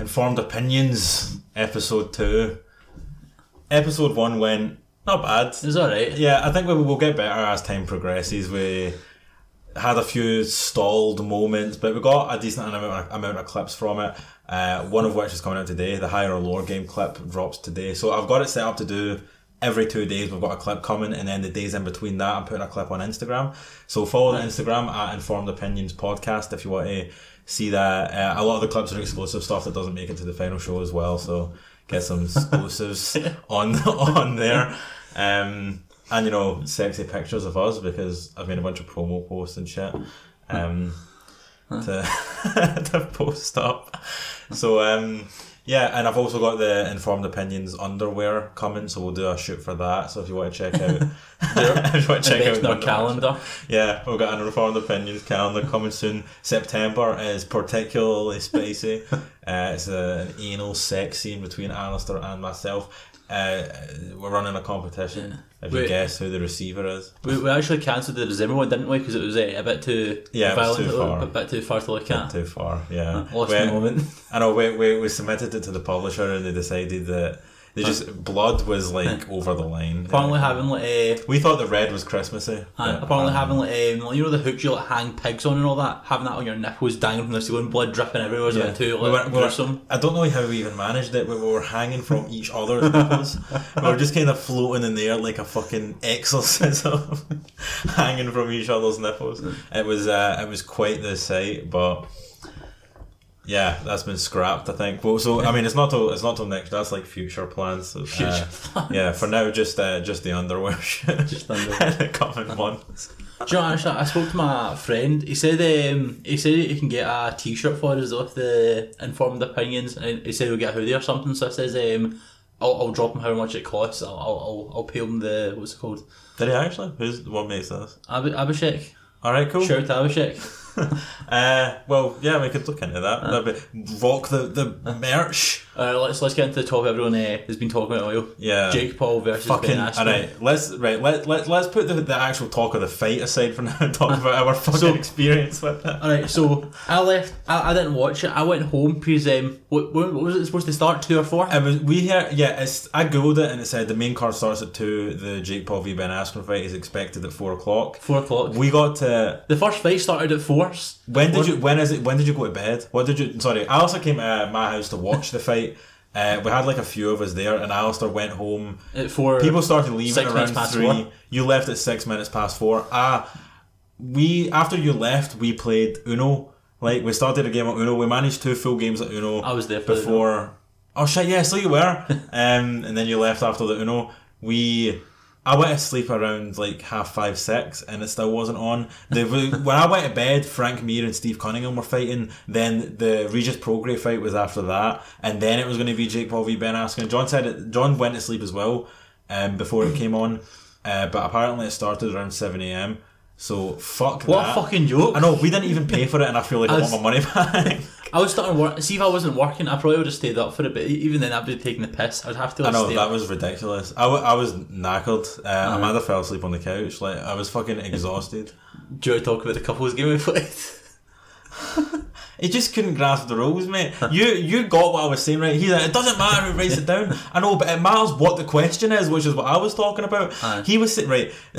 Informed Opinions, episode two. Episode one went not bad. It's alright. Yeah, I think we will get better as time progresses. We had a few stalled moments, but we got a decent amount of, amount of clips from it. Uh, one of which is coming out today. The higher or lower game clip drops today. So I've got it set up to do every two days. We've got a clip coming, and then the days in between that, I'm putting a clip on Instagram. So follow the Instagram at Informed Opinions Podcast if you want to see that. Uh, a lot of the clips are exclusive stuff that doesn't make it to the final show as well. So get some exclusives on on there. Um, and you know, sexy pictures of us because I've made a bunch of promo posts and shit. Um, to to post up. So um, yeah, and I've also got the informed opinions underwear coming, so we'll do a shoot for that. So if you want to check out, if you want to check out our calendar. yeah, we've got an informed opinions calendar coming soon. September is particularly spicy. uh, it's a, an anal sex scene between Alistair and myself. Uh, we're running a competition. If you Wait. guess who the receiver is, We, we actually cancelled the Zimmer one, didn't we? Because it was uh, a bit too Yeah, violent, too a far. bit too far to look at. too far. Yeah, Lost We- the moment. I know we, we, we submitted it to the publisher and they decided that they just blood was like over the line. Apparently having like a we thought the red was Christmassy. but, apparently um, having like um, like, you know the hooks you like hang pigs on and all that, having that on your nipples dangling from the ceiling, blood dripping everywhere was a yeah. bit too we like were, we were- gruesome. I don't know how we even managed it, but we were hanging from each other's nipples. we were just kind of floating in the air like a fucking exorcism, hanging from each other's nipples. It was uh, it was quite the sight, but yeah, that's been scrapped. I think. Well, so I mean, it's not till it's not till next. That's like future plans. So, uh, Future yeah, for now, just uh, just the underwear. Just underwear. the coming months. Do you know, actually, I spoke to my friend. He said um, he said he can get a T-shirt for us with the informed opinions, and he said he'll get a hoodie or something. So I says um, I'll, I'll drop him how much it costs. I'll I'll, I'll, I'll pay him the what's it called Did he actually? Who's what makes this? Ab- Abhishek. All right, cool. Shout out to Abhishek. Uh, well, yeah, we could look into that. Be, rock the the merch. Uh, let's let's get into the top. Everyone uh, has been talking about oil. Yeah. Jake Paul versus Fucking Ben Askren. alright. Let's right. Let let let's put the, the actual talk of the fight aside for now and talk about our fucking So- experience with it. Alright, so I left. I, I didn't watch it. I went home because um, what, what was it supposed to start two or four? It was we hear yeah. It's I googled it and it said the main card starts at two. The Jake Paul v Ben Askren fight is expected at four o'clock. Four o'clock. We got to the first fight started at four. when did you when is it when did you go to bed? What did you sorry? Alistair came to my house to watch the fight. Uh, we had like a few of us there, and Alistair went home. At four. People started leaving around three. four. You left at six minutes past four. Ah, we after you left, we played Uno. Like we started a game of Uno. We managed two full games of Uno. I was there for the before. Oh shit! Yeah, so you were. um, and then you left after the Uno. We. I went to sleep around like half five, six, and it still wasn't on. The, when I went to bed, Frank Mir and Steve Cunningham were fighting. Then the Regis Prograis fight was after that, and then it was going to be Jake Paul v Ben Askren. John said it, John went to sleep as well um, before it came on, uh, but apparently it started around seven a.m. So fuck What that. a fucking joke! I know we didn't even pay for it, and I feel like I, I want my money back. I was starting to work. See, if I wasn't working, I probably would have stayed up for it. But even then, I'd be taking the piss. I'd have to. I know that up. was ridiculous. I, w- I was knackered. Uh, Amanda fell asleep on the couch. Like I was fucking exhausted. Do you talk about the couples game we played? He just couldn't grasp the rules, mate. You you got what I was saying, right? He's like, it doesn't matter who writes it down. I know, but it matters what the question is, which is what I was talking about. Aye. He was sitting right.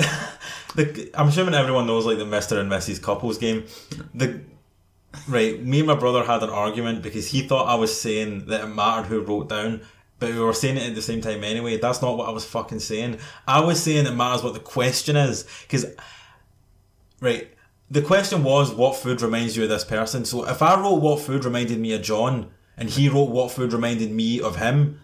the, I'm assuming everyone knows like the Mister and Mrs. couples game. The right, me and my brother had an argument because he thought I was saying that it mattered who wrote down. But we were saying it at the same time anyway. That's not what I was fucking saying. I was saying it matters what the question is. Because Right. The question was what food reminds you of this person. So if I wrote what food reminded me of John and he wrote what food reminded me of him,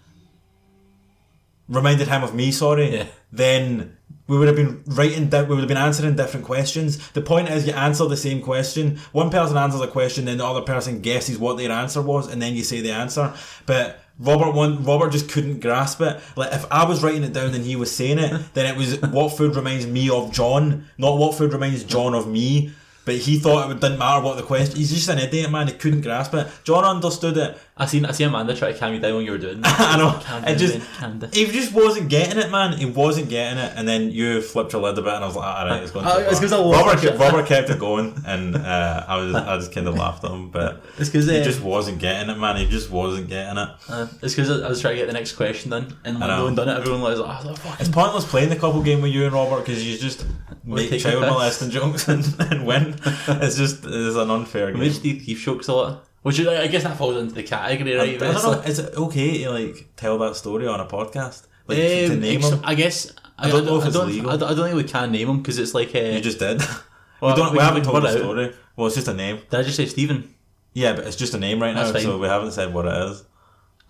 reminded him of me, sorry, Yeah. then we would have been writing di- we would have been answering different questions. The point is you answer the same question. One person answers a question, then the other person guesses what their answer was, and then you say the answer. But Robert one Robert just couldn't grasp it. Like if I was writing it down and he was saying it, then it was what food reminds me of John, not what food reminds John of me. but he thought it didn't matter what the question. He's just an idiot, man. He couldn't grasp it. John understood it. I seen I seen Amanda try to calm you down when you were doing. That. I know. Calm It down, just Ben, he just wasn't getting it, man. He wasn't getting it, and then you flipped your lid a bit, and I was like, all right, it's going. Oh, too it's far." 'cause I lost Robert, kept, Robert kept it going, and uh, I was I just kind of laughed at him, but It's because he just wasn't getting it, man. He just wasn't getting it. uh, it's because I was trying to get the next question done, and I when know. no one done it, everyone was like, oh, fucking It's pointless playing the couple game with you and Robert because you just make take child the piss. molesting jokes and, and win. It's just it's an unfair We game. just do thief jokes a lot. Which is, I guess that falls into the category, I, I right? But don't know. like- Is it okay to like tell that story on a podcast? Like to Um, name ex- them? I guess I don't know if I it's don't, legal. I don't, I don't think we can name them because it's like uh, You just did. well, we don't. We, we- haven't told the out. story. Well, it's just a name. Did I just say Stephen? Yeah, but it's just a name right now, fine. so we haven't said what it is.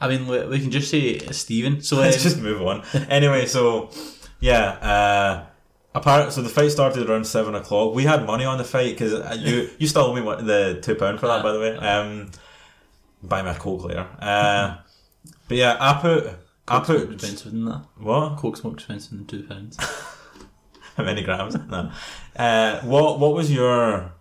I mean, we, we can just say Stephen. So Let's um, just move on. Anyway, so yeah, uh, apart so the fight started around seven o'clock. We had money on the fight because you you still owe me what, the two pound for that, by the way. Um, buy me a coke later. Uh, but yeah, I put I put more expensive than that. what? Coke's more expensive than two pounds. How many grams? No. Uh, what what was your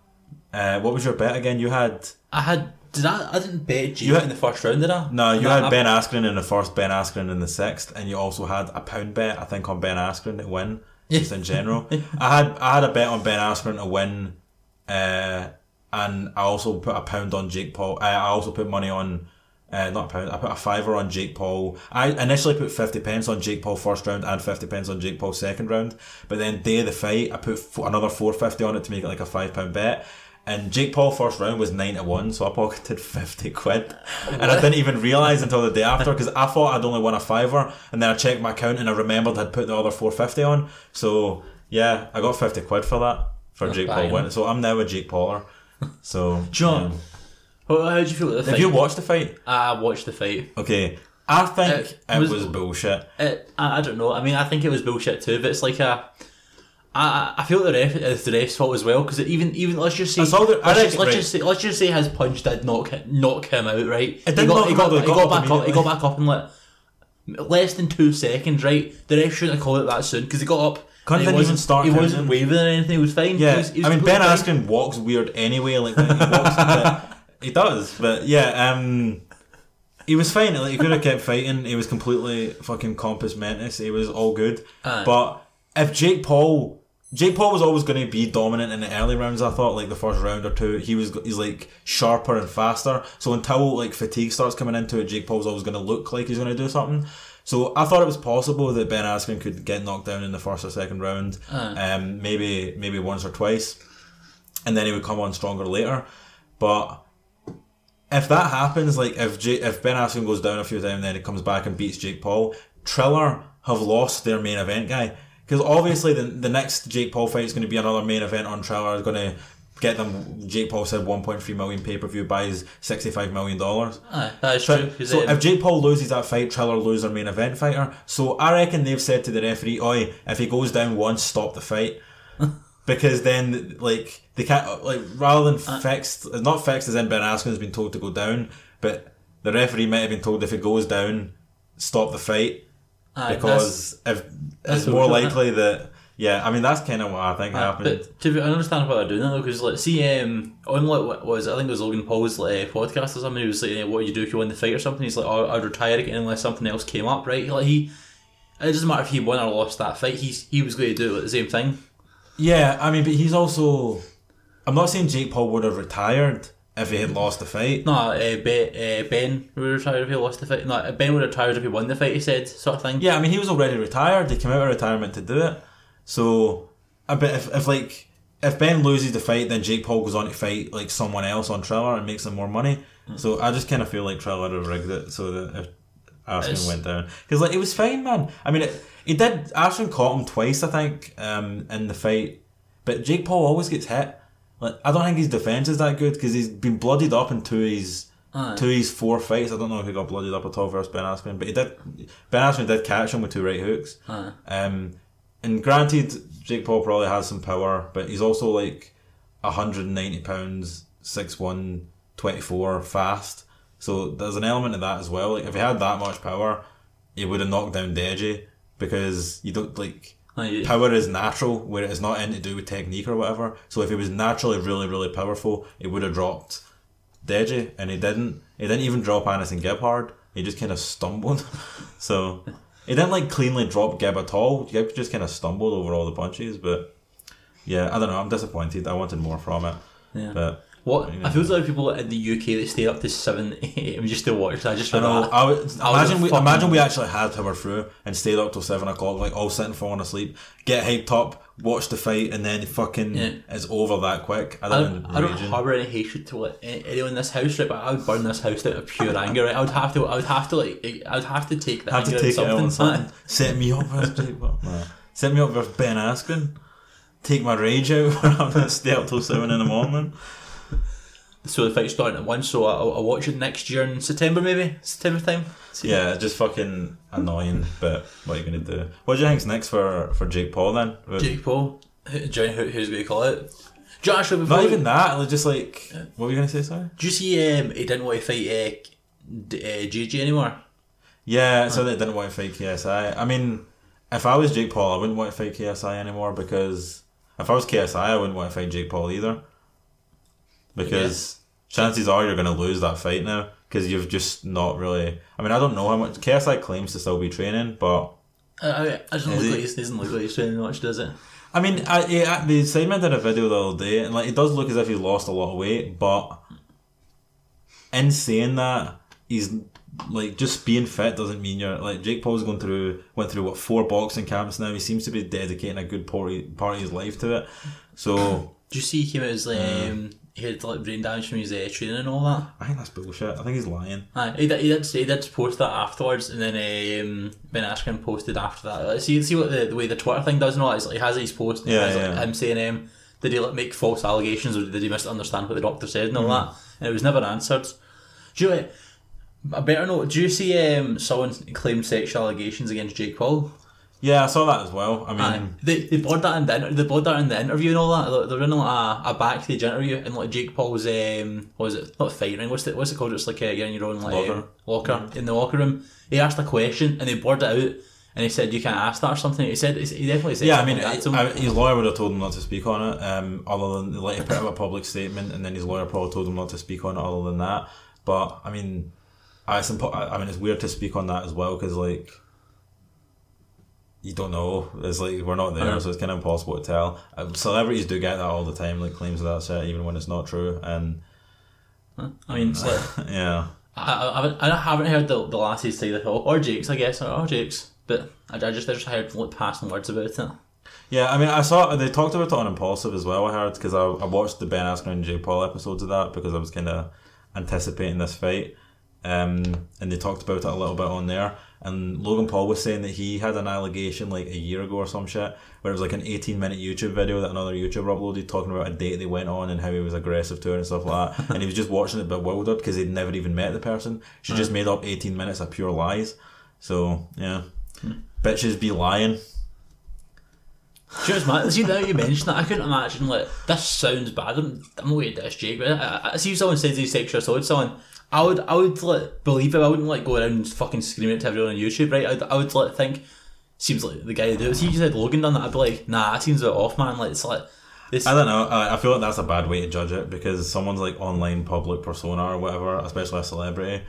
uh, what was your bet again? You had I had. Did I? I didn't bet Jake You had- in the first round, did I? no, you No, had I- Ben Askren in the first, Ben Askren in the sixth, and you also had a pound bet I think on Ben Askren to win. Just in general, I had I had a bet on Ben Askren to win, uh, and I also put a pound on Jake Paul. I, I also put money on. Uh, not a pound. I put a fiver on Jake Paul. I initially put fifty pence on Jake Paul first round and fifty pence on Jake Paul second round. But then day of the fight, I put f- another four fifty on it to make it like a five pound bet. And Jake Paul first round was nine to one, so I pocketed fifty quid, and I didn't even realize until the day after because I thought I'd only won a fiver, and then I checked my account and I remembered I'd put the other four fifty on. So yeah, I got fifty quid for that for That's Jake Paul winning. So I'm now a Jake Pauler. So John, yeah. Well, how did you feel about the have you watched the fight? I watched the fight. Okay, I think Uh, it was- was, bullshit. It, I, I don't know. I mean, I think it was bullshit too. But it's like a. I, I feel the ref it's the ref's fault as well because even even let's just say all that- let's, just, let's right. just say let's just say his punch did knock knock him out right. It did he got, knock he him got, he He got, got back up. He got back up in like less than two seconds. Right, the ref shouldn't have called it that soon because he got up. Couldn't he even wasn't- start He wasn't waving or anything. He was fine. He Yeah, was- he was I mean Ben. Askren walks weird anyway. Like when he walks, he does. But yeah, um, he was fine. Like he could have kept fighting. He was completely fucking compos mentis. He was all good. Aye. But if Jake Paul, Jake Paul was always going to be dominant in the early rounds. I thought like the first round or two, he was he's like sharper and faster. So until like fatigue starts coming into it, Jake Paul's always going to look like he's going to do something. So I thought it was possible that Ben Askren could get knocked down in the first or second round, Aye. um, maybe maybe once or twice, and then he would come on stronger later. But if that happens, like if J- if Ben Askren goes down a few times, then he comes back and beats Jake Paul, Triller have lost their main event guy because obviously the the next Jake Paul fight is going to be another main event on Triller. Is going to get them. Jake Paul said 1.3 million pay per view buys 65 million dollars. That is true. So if Jake Paul loses that fight, Triller lose their main event fighter. So I reckon they've said to the referee, "Oi, if he goes down once, stop the fight." because then, like, they can't like rather than Uh. fixed, not fixed as in Ben Askren has been told to go down, but the referee might have been told if he goes down, stop the fight that's- because if it's more likely that yeah, I mean that's kind of what I think Uh, happened. But to be, I understand why they're doing that though, because like, see, um, on like what was? I think it was Logan Paul's like, podcast or something. He was like, eh, "What do you do if you win the fight or something?" He's like, "Oh, I'd retire again unless something else came up." Right? Like he, it doesn't matter if he won or lost that fight. He's he was going to do at the same thing. Yeah, I mean, but he's also. I'm not saying Jake Paul would have retired if he had lost the fight. No, uh, ben, uh, Ben would retire if he lost the fight. No, Ben would retire if he won the fight. He said, sort of thing. Yeah, I mean, he was already retired. He came out of retirement to do it. So, I bet if, if like if Ben loses the fight, then Jake Paul goes on to fight like someone else on Triller and makes them more money. So I just kind of feel like Triller have rigged it so that if It's- went down, because like it was fine, man. I mean, it, he did. Askren caught him twice, I think, um, in the fight. But Jake Paul always gets hit. Like I don't think his defense is that good because he's been bloodied up in two of his Aye. two of his four fights. I don't know if he got bloodied up at all versus Ben Askren, but he did. Ben Askren did catch him with two right hooks. Aye. Um, and granted, Jake Paul probably has some power, but he's also like 190 pounds, 6'1", 24, fast. So there's an element of that as well. Like if he had that much power, he would have knocked down Deji because you don't like Aye. power is natural, where it is not anything to do with technique or whatever. So if he was naturally really, really powerful, he would have dropped Deji, and he didn't. He didn't even drop AnEsonGib. He just kind of stumbled. so he didn't like cleanly drop Gib at all. Gib just kind of stumbled over all the punches. But yeah, I don't know. I'm disappointed. I wanted more from it. Yeah. But What I feel like people in the UK that stay up to seven a.m. just to watch. I just I know. that. I would, I was imagine we fucking- imagine we actually had power through and stayed up till seven o'clock, like all sitting falling asleep, get hyped up, watch the fight, and then fucking Yeah. it's over that quick. I I don't. don't, I don't harbour any hatred to like, anyone in this house, right? But I would burn this house out of pure anger, right? I would have to, I would have to like, I would have to take the have to take it out out on of something. something. Set me up Jake Set me up versus Ben Askren. Take my rage out when I'm gonna stay up till seven in the morning. So the fight's starting at one, so I'll, I'll watch it next year in September, maybe September time. See- Yeah, just fucking annoying. But what are you gonna do? What do you think's next for for Jake Paul then? Jake Paul, who, do you who, who's to call it? You actually Not we- even that. Like just like what were you gonna say? Sorry. Do you see? Um, he didn't want to fight uh, D- uh, JJ anymore. Yeah, so they didn't want to fight KSI. I mean, if I was Jake Paul, I wouldn't want to fight KSI anymore because if I was KSI, I wouldn't want to fight Jake Paul either. Because chances are you're going to lose that fight now because you've just not really. I mean, I don't know how much KSI claims to still be training, but I, I, I doesn't look he- like he's, doesn't look like he's training much, does it? I mean, I, yeah, the Sidemen did a video the other day, and like it does look as if he's lost a lot of weight, but in saying that, he's like just being fit doesn't mean you're like Jake Paul's going through went through what four boxing camps now. He seems to be dedicating a good part of, part of his life to it. So Do you see he came out as um, he had like brain damage from his uh, training and all that? I think that's bullshit. I think he's lying. Aye, he did, he did, he did post that afterwards, and then um, Ben Askren posted after that. Like, see, see what the, the way the Twitter thing does and all that like he has his post, and Yeah, has, like, yeah. him saying, um, "Did he like make false allegations, or did he misunderstand what the doctor said and all that?" And it was never answered. Do you? I better know. Do you see um, someone claimed sexual allegations against Jake Paul? Yeah, I saw that as well. I mean, Aye. They they blurred that in the inter- they blurred that in the interview and all that. They're- in like a, a backstage interview and like Jake Paul's um what was it not fight ring what's it what's it called? It's like uh, you're in your own like Locker. um, locker in the locker room. He asked a question and they blurred it out and he said you can't ask that or something. He said he definitely said yeah, I mean, like that to him. I, his lawyer would have told him not to speak on it. Um, other than like he put out a public statement, and then his lawyer probably told him not to speak on it. Other than that, but I mean, I, I mean, it's weird to speak on that as well because like you don't know. It's like we're not there, Uh-huh. so it's kind of impossible to tell. Uh, celebrities do get that all the time, like claims of that shit, even when it's not true. And I mean it's like yeah, I, I, I haven't heard the the lassies say that or, or Jake's I guess or, or Jake's but I, I just I just heard like passing words about it. Yeah, I mean, I saw they talked about it on Impulsive as well. I heard because I, I watched the Ben Askren and Jake Paul episodes of that because I was kind of anticipating this fight, um, and they talked about it a little bit on there. And Logan Paul was saying that he had an allegation like a year ago or some shit where it was like an eighteen minute YouTube video that another YouTuber uploaded talking about a date they went on and how he was aggressive to her and stuff like that. and he was just watching it bewildered because he'd never even met the person. She just made up eighteen minutes of pure lies. So yeah, hmm. bitches be lying. Do you know what's mad? See, now you mentioned that, I couldn't imagine, like, this sounds bad. I'm, I'm not going to diss Jake, but I, I, I see someone says he's sexual assault someone, I would, I would, like, believe it. I wouldn't, like, go around and fucking scream it to everyone on YouTube, right? I'd, I would, like, think, seems like the guy to do it. See, you said Logan done that, I'd be like, nah, that seems a bit off, man. Like, it's like, this. I don't know. I, I feel like that's a bad way to judge it because someone's like online public persona or whatever, especially a celebrity,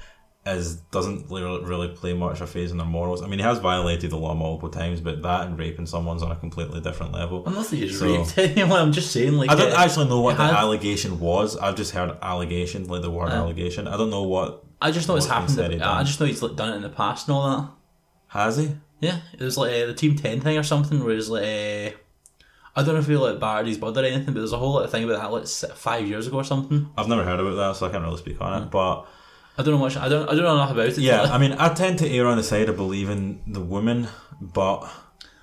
is doesn't really, really play much a phase in their morals. I mean, he has violated the law multiple times, but that and raping someone's on a completely different level. I'm not saying he's So- raped anyone, I'm just saying, like, I don't uh, actually know what the had- allegation was. I've just heard allegation, like the word Yeah. allegation. I don't know what I just know it's happened. he I just know he's like, done it in the past and all that. has he. Yeah, it was like uh, the Team 10 thing or something where it was like, uh, I don't know if he like barred his blood or anything, but there's a whole lot of thing about that like five years ago or something. I've never heard about that, so I can't really speak on it. But I don't know much, I don't, I don't know enough about it. yeah, I mean, I tend to err on the side of believing the woman, but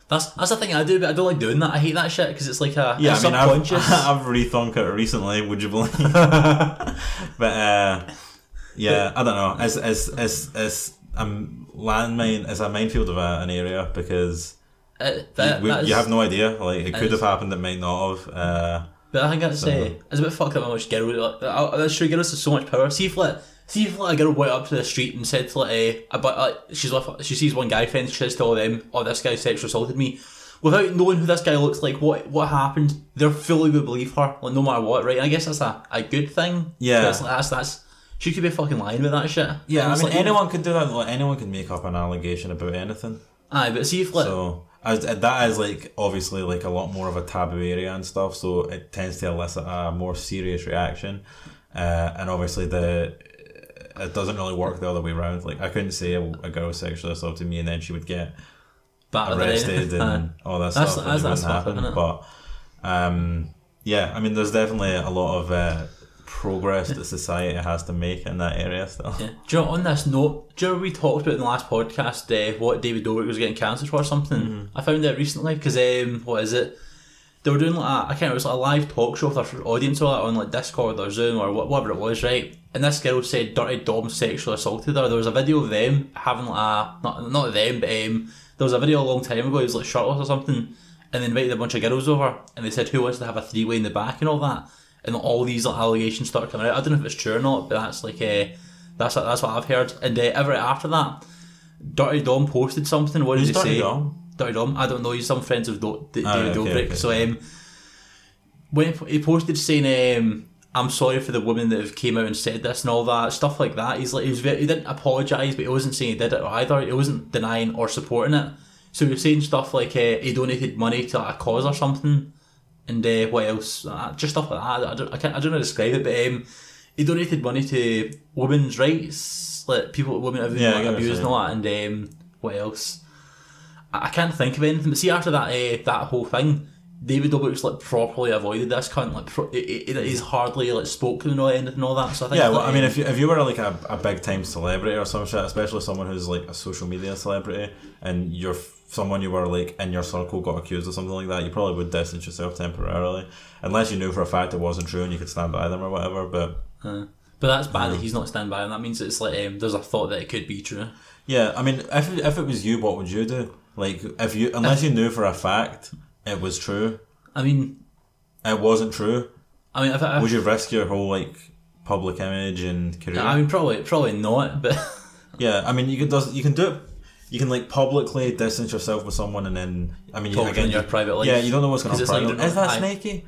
that's that's the thing I do, but I don't like doing that. I hate that shit because it's like a Yeah, I mean, I've, subconscious. I've rethunk it recently. Would you believe? but uh, yeah, I don't know. It's it's it's it's a landmine. It's a minefield of a, an area because Uh, you, we- that is- you have no idea. Like it could have happened. It might not have. Uh, But I think that's uh, it's a bit fucked up how much uh, that's true. Girls have so much power. See if like see if like a girl went up to the street and said to like uh, about like she's with she sees one guy friend. She says to all them, "Oh, this guy sexually assaulted me." without knowing who this guy looks like, what what happened, they're fully gonna believe her, like no matter what, right? And I guess that's a, a good thing. Yeah. That's, that's that's she could be fucking lying with that shit. Yeah, I mean, like, anyone could do that. Like, anyone can make up an allegation about anything. Aye, but see if like So as that is like obviously like a lot more of a taboo area and stuff. So it tends to elicit a more serious reaction, uh, and obviously the it doesn't really work the other way around. Like I couldn't say a, a girl sexually assaulted me and then she would get battered arrested and all that That's- stuff. that's- that's wouldn't happen. But um, yeah, I mean, there's definitely a lot of uh, progress that society has to make in that area still. Yeah. Do you know, on this note, do you know we talked about in the last podcast uh, what David Dobrik was getting cancelled for or something? Mm-hmm. I found out recently because, um, what is it? They were doing like a, I can't remember, it was like a live talk show with their audience or on like Discord or Zoom or whatever it was, right? And this girl said Durte Dom sexually assaulted her. There was a video of them having like a, not, not them, but um, there was a video a long time ago, he was like shirtless or something, and they invited a bunch of girls over and they said who wants to have a three way in the back and all that. And all these like, allegations started coming out. I don't know if it's true or not, but that's like uh, that's that's what I've heard. And uh, ever after that, Durte Dom posted something. What did Who's he Dirty say? Dom? Durte Dom. I don't know. He's some friends of Do- D- Ah, David okay, Dobrik. okay. So um, when he- posted saying um, I'm sorry for the women that have came out and said this and all that stuff like that. He's like he was very, he didn't apologise, but he wasn't saying he did it either. He wasn't denying or supporting it. So he was saying stuff like uh, he donated money to like, a cause or something, and uh, what else? Uh, just stuff like that. I don't, I can't, I don't know how to describe it, but um, he donated money to women's rights, like people, women have been Yeah, like, get what you're abused and all that, and um, what else? I can't think of anything. But see, after that, uh, that whole thing, David Dobrik's like properly avoided this cunt. Like, pro- he- he- he's hardly like spoken or anything and all that. So I think, Yeah, well, I mean, if you, if you were like a, a big time celebrity or some shit, especially someone who's like a social media celebrity, and you're f- someone you were like in your circle got accused of something like that, you probably would distance yourself temporarily, unless you knew for a fact it wasn't true and you could stand by them or whatever. But uh, but that's bad that he's not standing by, and that means it's like um, there's a thought that it could be true. yeah, I mean, if if it was you, what would you do? Like, if you unless you knew for a fact it was true, I mean, it wasn't true, I mean, if I, would you risk your whole like public image and career? I mean, probably probably not, but Yeah, I mean, you can does you can do it. You can like publicly distance yourself with someone, and then I mean, you, Talk again, in your you- private life. Yeah, you don't know what's going on. it's like private. Is that aye. snaky?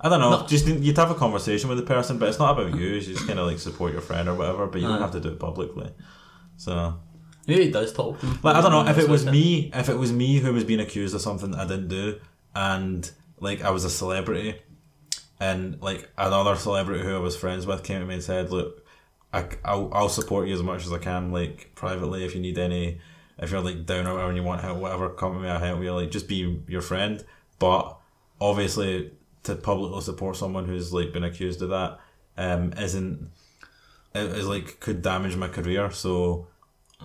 I don't know. No. Just you'd have a conversation with the person, but it's not about you. You just kind of like support your friend or whatever, but you don't Aye. have to do it publicly. So, maybe he does talk. like, I don't know if it was me. If it was me who was being accused of something I didn't do, and like I was a celebrity, and like another celebrity who I was friends with came to me and said, "Look, I, I'll, I'll support you as much as I can, like privately. If you need any, if you're like down or whatever, and you want help, whatever, come to me. I'll help you. Like, just be your friend. But obviously, to publicly support someone who's like been accused of that, um, isn't it is like could damage my career. So,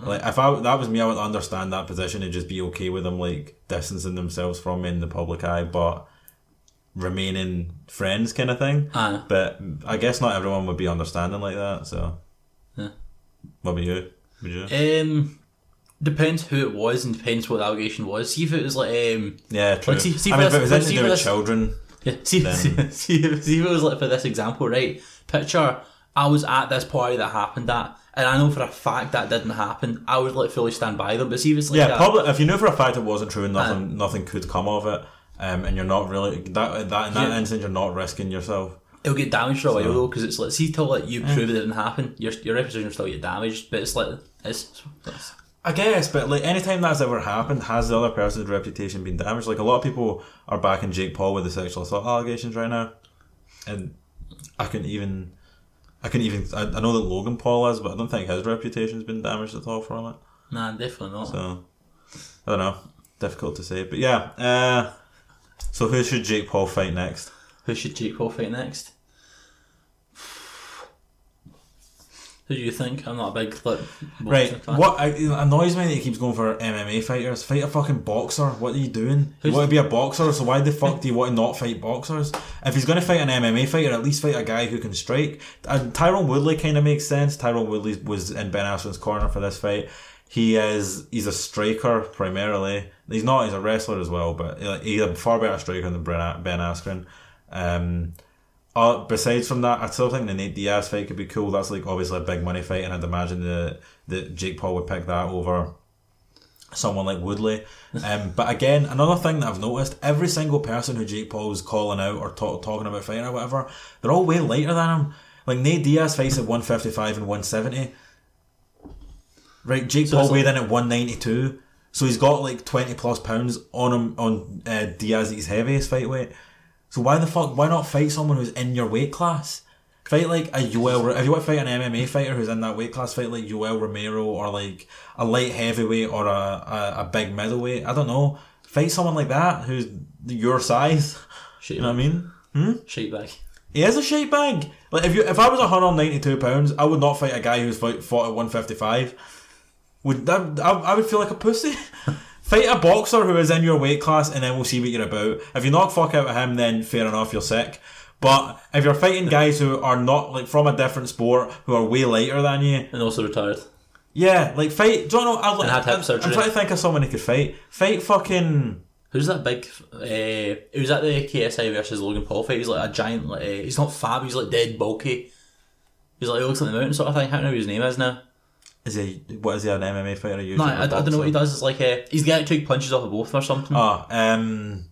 like, if I that was me, I would understand that position and just be okay with them like distancing themselves from me in the public eye, but remaining friends, kind of thing. Aye. But I guess not everyone would be understanding like that. So, Yeah. what about you? Would you? Um, depends who it was and depends what the allegation was. See if it was like um, Yeah, true. Like, see- see I mean, if it was anything to do with children, yeah. See, Then- see, see, see if it was like for this example, right? Picture I was at this party that happened at, and I know for a fact that didn't happen. I would like fully stand by them. But see if like yeah, a- probably. If you knew for a fact it wasn't true, and nothing, nothing could come of it, um, and you're not really that that in that Yeah. instance, you're not risking yourself. it'll get damaged for a while though, because it's like see till like you prove it didn't happen, your your reputation will still get damaged. But it's like it's, it's I guess, but like anytime that's ever happened, has the other person's reputation been damaged? Like a lot of people are backing Jake Paul with the sexual assault allegations right now, and I couldn't even, I couldn't even. I, I know that Logan Paul is, but I don't think his reputation's been damaged at all from it. nah, definitely not. So I don't know, difficult to say, but yeah. Uh, so who should Jake Paul fight next? Who should Jake Paul fight next? Who do you think? I'm not a big like, Right. fan. What I, it annoys me that he keeps going for MMA fighters. Fight a fucking boxer. What are you doing? Who's- you want to be a boxer, so why the fuck do you want to not fight boxers? If he's going to fight an MMA fighter, at least fight a guy who can strike. And Tyron Woodley kind of makes sense. Tyron Woodley was in Ben Askren's corner for this fight. He is he's a striker primarily. He's not. He's a wrestler as well, but he's a far better striker than Ben Ben Askren. Um, uh, besides from that, I still think the Nate Diaz fight could be cool. That's like obviously a big money fight, and I'd imagine that that Jake Paul would pick that over someone like Woodley. Um, but again, another thing that I've noticed: every single person who Jake Paul's calling out or talk, talking about fighting or whatever, they're all way lighter than him. Like Nate Diaz fights at one fifty five and one seventy. Right, Jake So Paul weighed in at one ninety two. So he's got like twenty plus pounds on him on uh, Diaz at his heaviest fight weight. So why the fuck? Why not fight someone who's in your weight class? Fight like a Yoel. If you want to fight an MMA fighter who's in that weight class, fight like Yoel Romero or like a light heavyweight or a, a, a big middleweight. I don't know. Fight someone like that who's your size. You know what I mean? Hmm? shape bag. He is a shape bag. Like if you if I was 192 pounds, I would not fight a guy who's fight, fought at 155. Would that I, I would feel like a pussy. fight a boxer who is in your weight class, and then we'll see what you're about. If you knock fuck out of him, then fair enough, you're sick. But if you're fighting guys who are not like from a different sport, who are way lighter than you, And also retired. yeah, like fight. Do you know? I, And had hip I'm, surgery. I'm trying to think of someone who could fight. Fight fucking. Who's that big? Uh, he was at the KSI versus Logan Paul fight. He's like a giant. Like, uh, he's not fab. He's like dead bulky. He's like he looks like the mountain sort of thing. I can't know who his name is now. Is he? What is he? An MMA fighter? No, I, I don't know what he does. It's like uh, he's the guy that took punches off of both or something. Ah, um.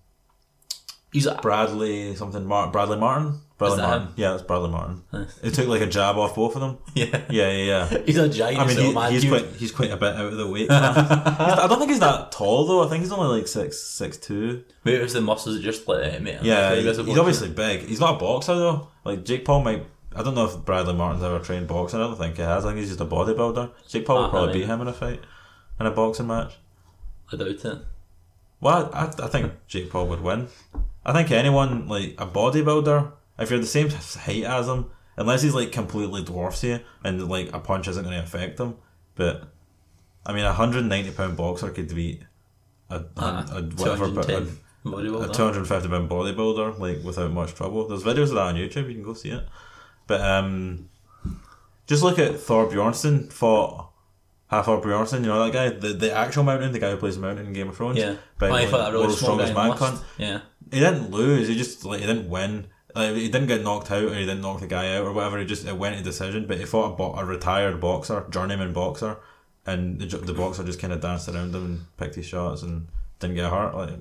he's a, Bradley something Mar- Bradley Martin. Bradley Martin. him? Yeah, that's Bradley Martin. It took like a jab off both of them. yeah. Yeah, yeah, yeah. He's a giant. I mean, he, man. he's He- quite he's quite a bit out of the weight. I don't think he's that tall though. I think he's only like six six two. Maybe it was the muscles that just like uh, him Yeah, look he's, visible. he's obviously big. He's not a boxer though. Like Jake Paul might. I don't know if Bradley Martin's ever trained boxing. I don't think he has. I think he's just a bodybuilder. Jake Paul Ah, would probably beat him in a fight, in a boxing match. I doubt it. Well, I, I think Jake Paul would win. I think anyone like a bodybuilder, if you're the same height as him, unless he's like completely dwarfs you and like a punch isn't going to affect him. But I mean, a hundred ninety pound boxer could beat a, a, Uh, a whatever, but a, a two hundred fifty pound bodybuilder like without much trouble. There's videos of that on YouTube. You can go see it. But um, just look at Thor Bjornsson fought. Hafthor Bjornsson, you know that guy, the the actual mountain, the guy who plays the Mountain in Game of Thrones. Yeah. By, he like, really World's Strongest Man cunt. Yeah. He didn't lose. He just like he didn't win. Like he didn't get knocked out, or he didn't knock the guy out, or whatever. He just it went to decision. But he fought a, bo- a retired boxer, journeyman boxer, and the, the boxer just kind of danced around him and picked his shots and didn't get hurt. Like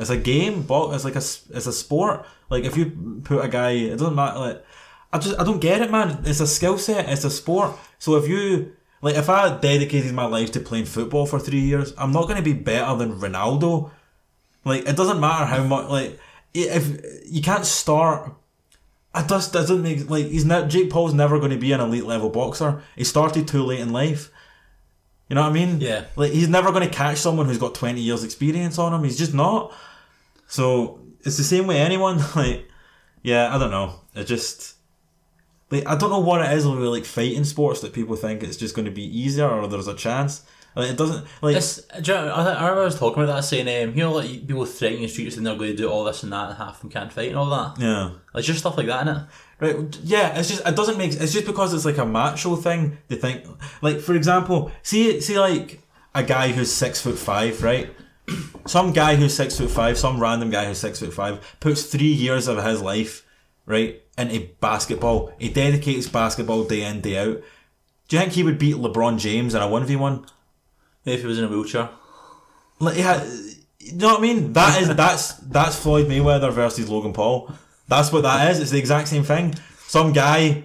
it's a game. Bo- it's like a it's a sport. Like if you put a guy, it doesn't matter. Like I just I don't get it, man. It's a skill set. It's a sport. So if you like, if I dedicated my life to playing football for three years, I'm not going to be better than Ronaldo. Like it doesn't matter how much. Like if you can't start. It just doesn't make like he's not Jake Paul's never going to be an elite level boxer. He started too late in life. You know what I mean? Yeah. Like he's never going to catch someone who's got twenty years experience on him. He's just not. So it's the same way anyone. Like, yeah, I don't know. It just like I don't know what it is with like fighting sports that people think it's just going to be easier or there's a chance. Like it doesn't like It's, do you know, I, I remember I was talking about that saying, um, you know, like people threatening the streets and they're going to do all this and that and half of them can't fight and all that. yeah. Like just stuff like that, innit? Right, yeah, it's just it doesn't make it's just because it's like a macho thing. They think like for example, see see like a guy who's six foot five, right? Some guy who's six foot five, some random guy who's six foot five, puts three years of his life, right, into basketball. He dedicates basketball day in day out. Do you think he would beat LeBron James in a one v one? If he was in a wheelchair. Like, had, you know what I mean? That is that's that's Floyd Mayweather versus Logan Paul. That's what that is. It's the exact same thing. Some guy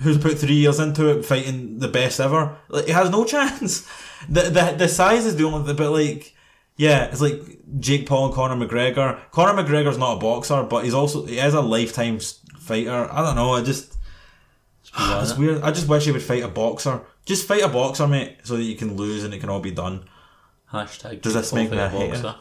who's put three years into it, fighting the best ever, like he has no chance. The the the size is the only, but like. Yeah, it's like Jake Paul and Conor McGregor. Conor McGregor's not a boxer, but he's also he is a lifetime fighter. I don't know. I just bizarre, it's weird. I just wish he would fight a boxer. Just fight a boxer, mate, so that you can lose and it can all be done. Hashtag. Does this Paul make me a hater? boxer.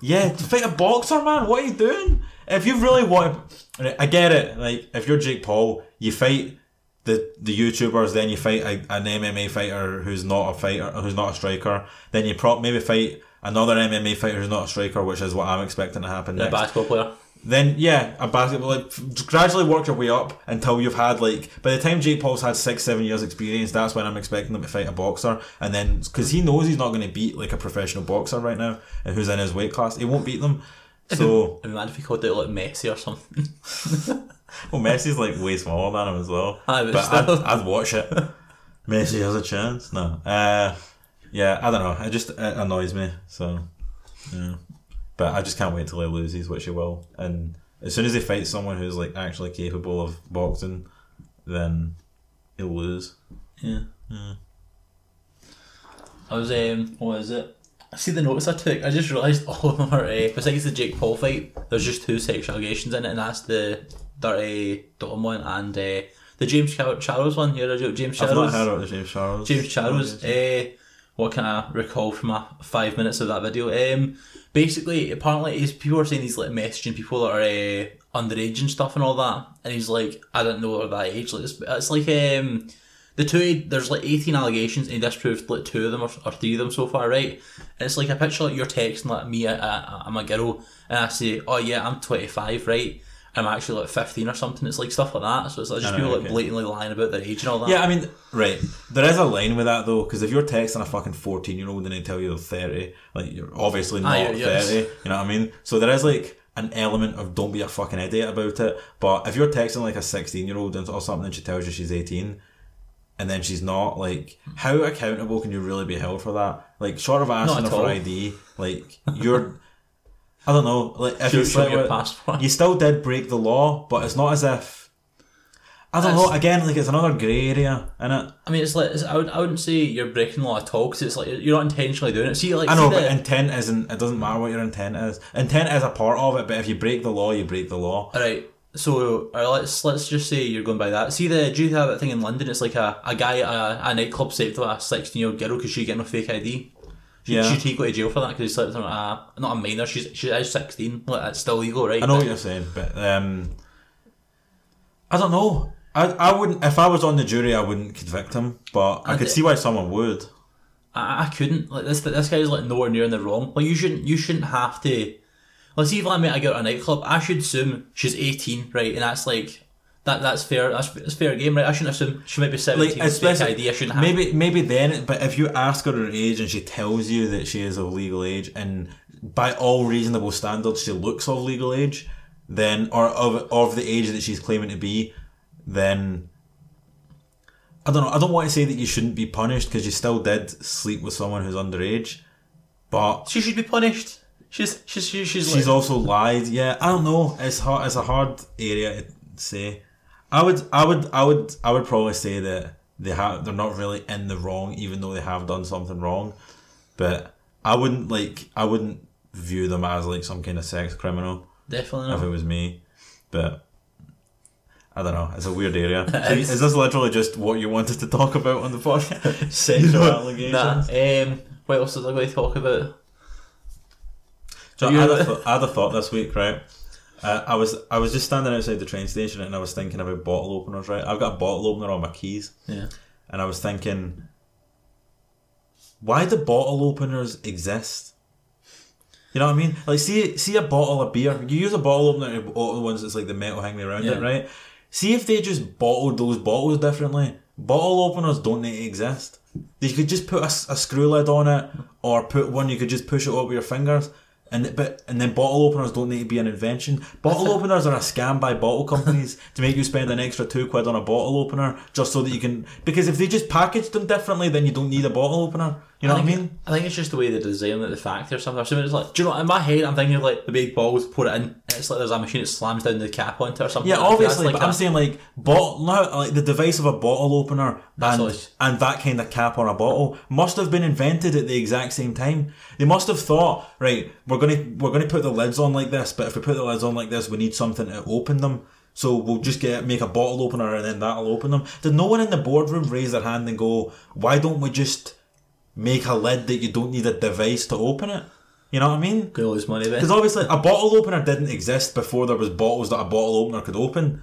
Yeah, to fight a boxer, man. What are you doing? If you really want, I get it. Like, if you're Jake Paul, you fight the the YouTubers, then you fight a, an MMA fighter who's not a fighter, who's not a striker. Then you prop maybe fight another MMA fighter who's not a striker, which is what I'm expecting to happen next. basketball player. Then yeah, a basketball like gradually work your way up until you've had like by the time Jake Paul's had six seven years experience, that's when I'm expecting him to fight a boxer, and then because he knows he's not going to beat like a professional boxer right now, and who's in his weight class, he won't beat them. So I mean, if he called it like Messi or something. well, Messi's like way smaller than him as well, Aye, but but I'd. I'd watch it. Messi has a chance. No, uh, Yeah, I don't know. It just it annoys me. So, yeah. But I just can't wait till he loses, which he will. And as soon as he fights someone who's like actually capable of boxing, then he'll lose. Yeah. I was um, what is it? I see the notice I took. I just realised all of them are. Uh, besides the Jake Paul fight, there's just two sexual allegations in it, and that's the Durte Dom one and uh, the James Charles one. Of James Charles? I've not heard of James Charles. James Charles. Uh, what can I recall from my five minutes of that video? Um, basically, apparently, he's, people are saying he's like messaging people that are uh, underage and stuff and all that, and he's like, I don't know they're that age. Like it's, it's like um, the two. There's like eighteen allegations, and he disproved like two of them or, or three of them so far, right? And it's like a picture like you're texting like me, I, I, I'm a girl, and I say, oh yeah, I'm 25, right? I'm actually like 15 or something. It's like stuff like that. So it's like just know, people like blatantly lying about their age and all that. Yeah, I mean, right. There is a line with that though, because if you're texting a fucking fourteen year old and they tell you they're thirty, like you're obviously not Ah, you're- you're- thirty. You know what I mean? So there is like an element of don't be a fucking idiot about it. But if you're texting like a sixteen year old or something and she tells you she's eighteen, and then she's not, like, how accountable can you really be held for that? Like, short of asking her for. ID, like you're. I don't know. Like, if you show slept your with- passport. you still did break the law, but it's not as if. I don't know. Again, like it's another grey area in it. I mean, it's like it's, I would I wouldn't say you're breaking the law at all because it's like you're not intentionally doing it. See, like I know, but the- intent isn't. It doesn't matter what your intent is. Intent is a part of it, but if you break the law, you break the law. Alright, so uh, let's let's just say you're going by that. See the do you have that thing in London? It's like a, a guy at a, a nightclub saved a sixteen year old girl because she getting a fake ID. Should, Yeah. he go to jail for that because he slept with a not a minor? She's she is sixteen. Like that's still legal, right? I know what you're saying, but um, I don't know. I I wouldn't. If I was on the jury, I wouldn't convict him, but I And could it- see why someone would. I, I couldn't. Like this this guy's like nowhere near in the wrong. Like you shouldn't you shouldn't have to. Let's see if I met a girl at a nightclub. I should assume she's eighteen, right? And that's like. That, that's fair. That's, that's fair game, right? I shouldn't assume she might be seventeen. Like, especially ID. I shouldn't have. maybe maybe then, but if you ask her her age and she tells you that she is of legal age, and by all reasonable standards she looks of legal age, then or of of the age that she's claiming to be, then I don't know. I don't want to say that you shouldn't be punished because you still did sleep with someone who's underage, but She should be punished. She's she's she's, she's, she's like, also lied. Yeah, I don't know. It's hard. It's a hard area to say. I would, I would, I would, I would probably say that they have. They're not really in the wrong, even though they have done something wrong. But I wouldn't like. I wouldn't view them as like some kind of sex criminal definitely not. if it was me. But I don't know. It's a weird area. So It's- is this literally just what you wanted to talk about on the podcast? Sexual allegations. Nah, um, what else was I going to talk about? So I had, a th- I had a thought this week, right? Uh, I was I was just standing outside the train station and I was thinking about bottle openers, right? I've got a bottle opener on my keys, Yeah. and I was thinking, why do bottle openers exist? You know what I mean? Like, see, see a bottle of beer. You use a bottle opener to bottle the ones that's like the metal hanging around Yeah. it, right? See if they just bottled those bottles differently. Bottle openers don't need to exist. You could just put a screw lid on it, or put one you could just push it up with your fingers. And but and then bottle openers don't need to be an invention. Bottle openers are a scam by bottle companies to make you spend an extra two quid on a bottle opener just so that you can. Because if they just packaged them differently, then you don't need a bottle opener. You know what I mean? I think it's just the way they design it, the factory or something. Something. It's like, do you know? In my head, I'm thinking of like the big balls, put it in. It's like there's a machine that slams down the cap onto it or something. Yeah, like obviously, That's but like I'm saying like bottle, like the device of a bottle opener and, and that kind of cap on a bottle must have been invented at the exact same time. They must have thought, right, we're gonna we're gonna put the lids on like this, but if we put the lids on like this, we need something to open them. So we'll just get make a bottle opener and then that'll open them. Did no one in the boardroom raise their hand and go, why don't we just make a lid that you don't need a device to open it? You know what I mean? Gonna lose money then. Because obviously a bottle opener didn't exist before there was bottles that a bottle opener could open.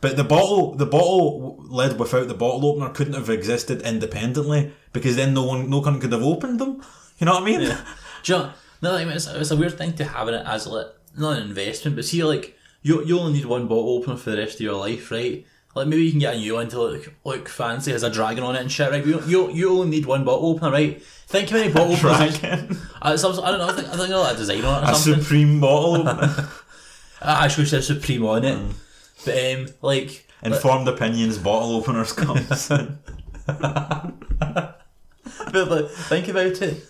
But the bottle, the bottle lid without the bottle opener couldn't have existed independently because then no one, no one could have opened them. You know what I mean? Yeah. Know, no, I mean, it's, it's a weird thing to have in it as like not an investment, but see, like you you only need one bottle opener for the rest of your life, right? Like maybe you can get a new one to look look fancy, has a dragon on it and shit, right? You you, you only need one bottle opener, right? Think how many bottle openers. Dragon, Uh, some, I don't know. I think I think a design on it or a something. supreme bottle opener. I actually said Supreme on it, but um, like Informed opinions, bottle openers comes. but like, think about it.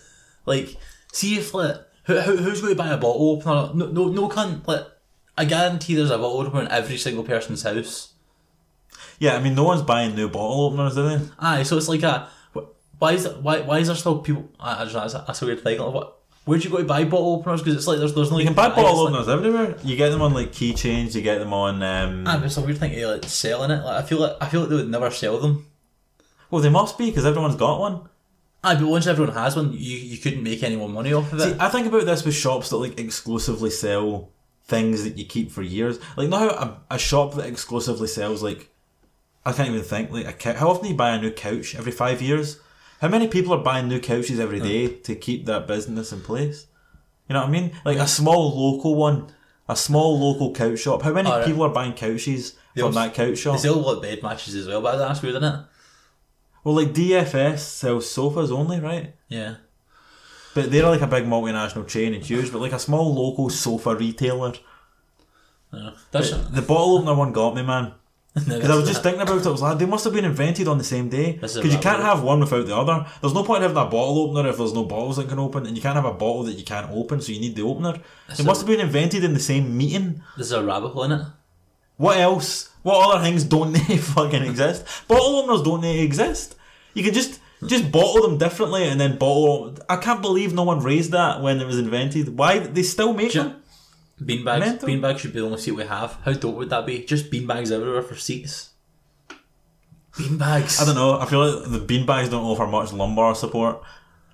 Like, see if like who, who who's going to buy a bottle opener? No, no, no cunt. Like, I guarantee there's a bottle opener in every single person's house. Yeah, I mean, no one's buying new bottle openers, do they? Aye, so it's like a why is it, why why is there still people? I, I don't. That's a, that's a weird thing. Like, what? Where'd you go to buy bottle openers? Because it's like there's there's no You can buy bottle openers everywhere. You get them on like keychains. You get them on. Um, Ah, but it's a weird thing to like selling it. Like I feel like I feel like they would never sell them. well, they must be because everyone's got one. Aye, but once everyone has one, you you couldn't make any more money off of it. See, I think about this with shops that like exclusively sell things that you keep for years. Like, not how a, a shop that exclusively sells like I can't even think like a cou- how often do you buy a new couch every five years? How many people are buying new couches every uh. day to keep that business in place? You know what I mean? Like a small local one, a small local couch shop. How many Alright. people are buying couches from also- that couch shop? They sell like bed matches as well, but that's weird, isn't it? Well, like DFS sells sofas only, right? Yeah. But they're like a big multinational chain and huge, but like a small local sofa retailer. Uh, that's The bottle opener one got me, man. No, Because I was just thinking about it, I was like, they must have been invented on the same day. Because you can't have one without the other. There's no point having a bottle opener if there's no bottles that can open, and you can't have a bottle that you can't open, so you need the opener. They a- must have been invented in the same meeting. There's a rabbit hole in it. What else? What other things don't they fucking exist? Bottle openers don't they exist? You can just just bottle them differently and then bottle. I can't believe no one raised that when it was invented. Why they still make Ju- them? Beanbags. Mental. Beanbags should be the only seat we have. How dope would that be? Just beanbags everywhere for seats. Beanbags. I don't know. I feel like the beanbags don't offer much lumbar support.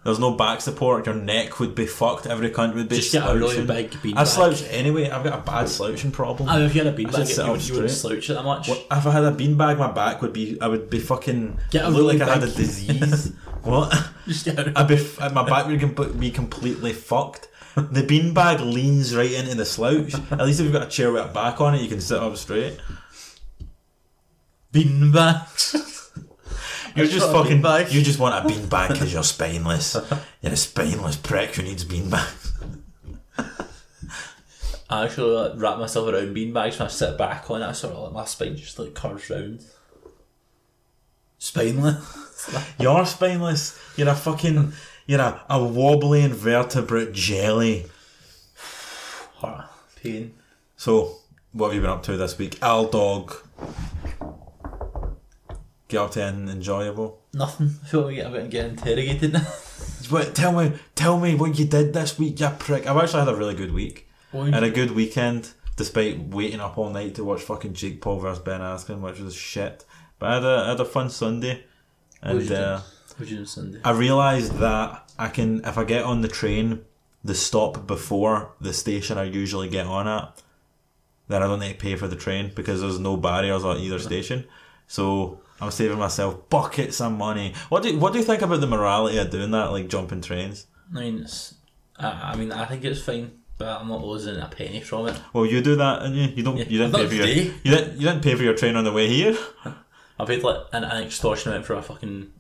There's no back support. Your neck would be fucked. Every cunt would be Just get a really big beanbag. I slouch anyway. I've got a bad slouching problem. I mean, if you had a beanbag, you, would, you wouldn't slouch it that much. If I had a beanbag, my back would be. I would be fucking. Get a look really like I had a disease. what? Just get a- I'd be. My back would be completely fucked. The beanbag leans right into the slouch. At least if you've got a chair with a back on it, you can sit up straight. beanbags. You're just fucking. beanbag. You just want a beanbag because you're spineless. You're a spineless prick who needs beanbags. I actually like, wrap myself around beanbags when I sit back on it. I sort of like my spine just like curves round. Spineless. You're spineless. You're a fucking. You're a, a wobbly invertebrate jelly. Pain. So, what have you been up to this week? Al Dog. Get up to anything enjoyable? Nothing. I feel like I'm about to get interrogated now. What, tell me, tell me what you did this week, you prick. I've actually had a really good week. and a good weekend, despite waiting up all night to watch fucking Jake Paul versus Ben Askren, which was shit. But I had a, I had a fun Sunday, What did and uh, What you do Sunday? I realised that I can, if I get on the train, the stop before the station I usually get on at, then I don't need to pay for the train because there's no barriers at either station. So I'm saving myself buckets of money. What do What do you think about the morality of doing that, like jumping trains? I mean, it's, I, I mean, I think it's fine, but I'm not losing a penny from it. Well, you do that, and you you don't Yeah, you didn't pay for your you didn't you didn't pay for your train on the way here. I paid like an, an extortion amount for a fucking.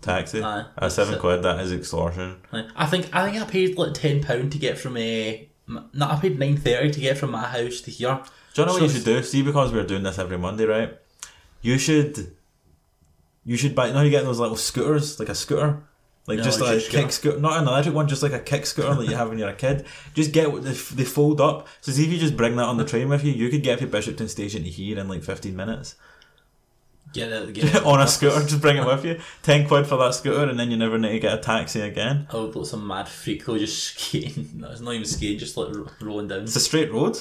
Taxi, Aye, uh, seven it. quid. That is extortion. I think I think I paid like ten pound to get from a. No, I paid nine thirty to get from my house to here. Do you know what you should do? See, because we're doing this every Monday, right? You should, you should buy. You know, you get those little scooters, like a scooter, like Yeah, just like a kick scooter, not an electric one, just like a kick scooter that you have when you're a kid. Just get what they, they fold up. So see if you just bring that on the train with you, you could get to Bishopton Station to here in like fifteen minutes Get it, get it. on a scooter. Just bring it with you. Ten quid for that scooter, and then you never need to get a taxi again. Oh, look some mad freak though, just skating. No, it's not even skating, just like rolling down. It's a straight road.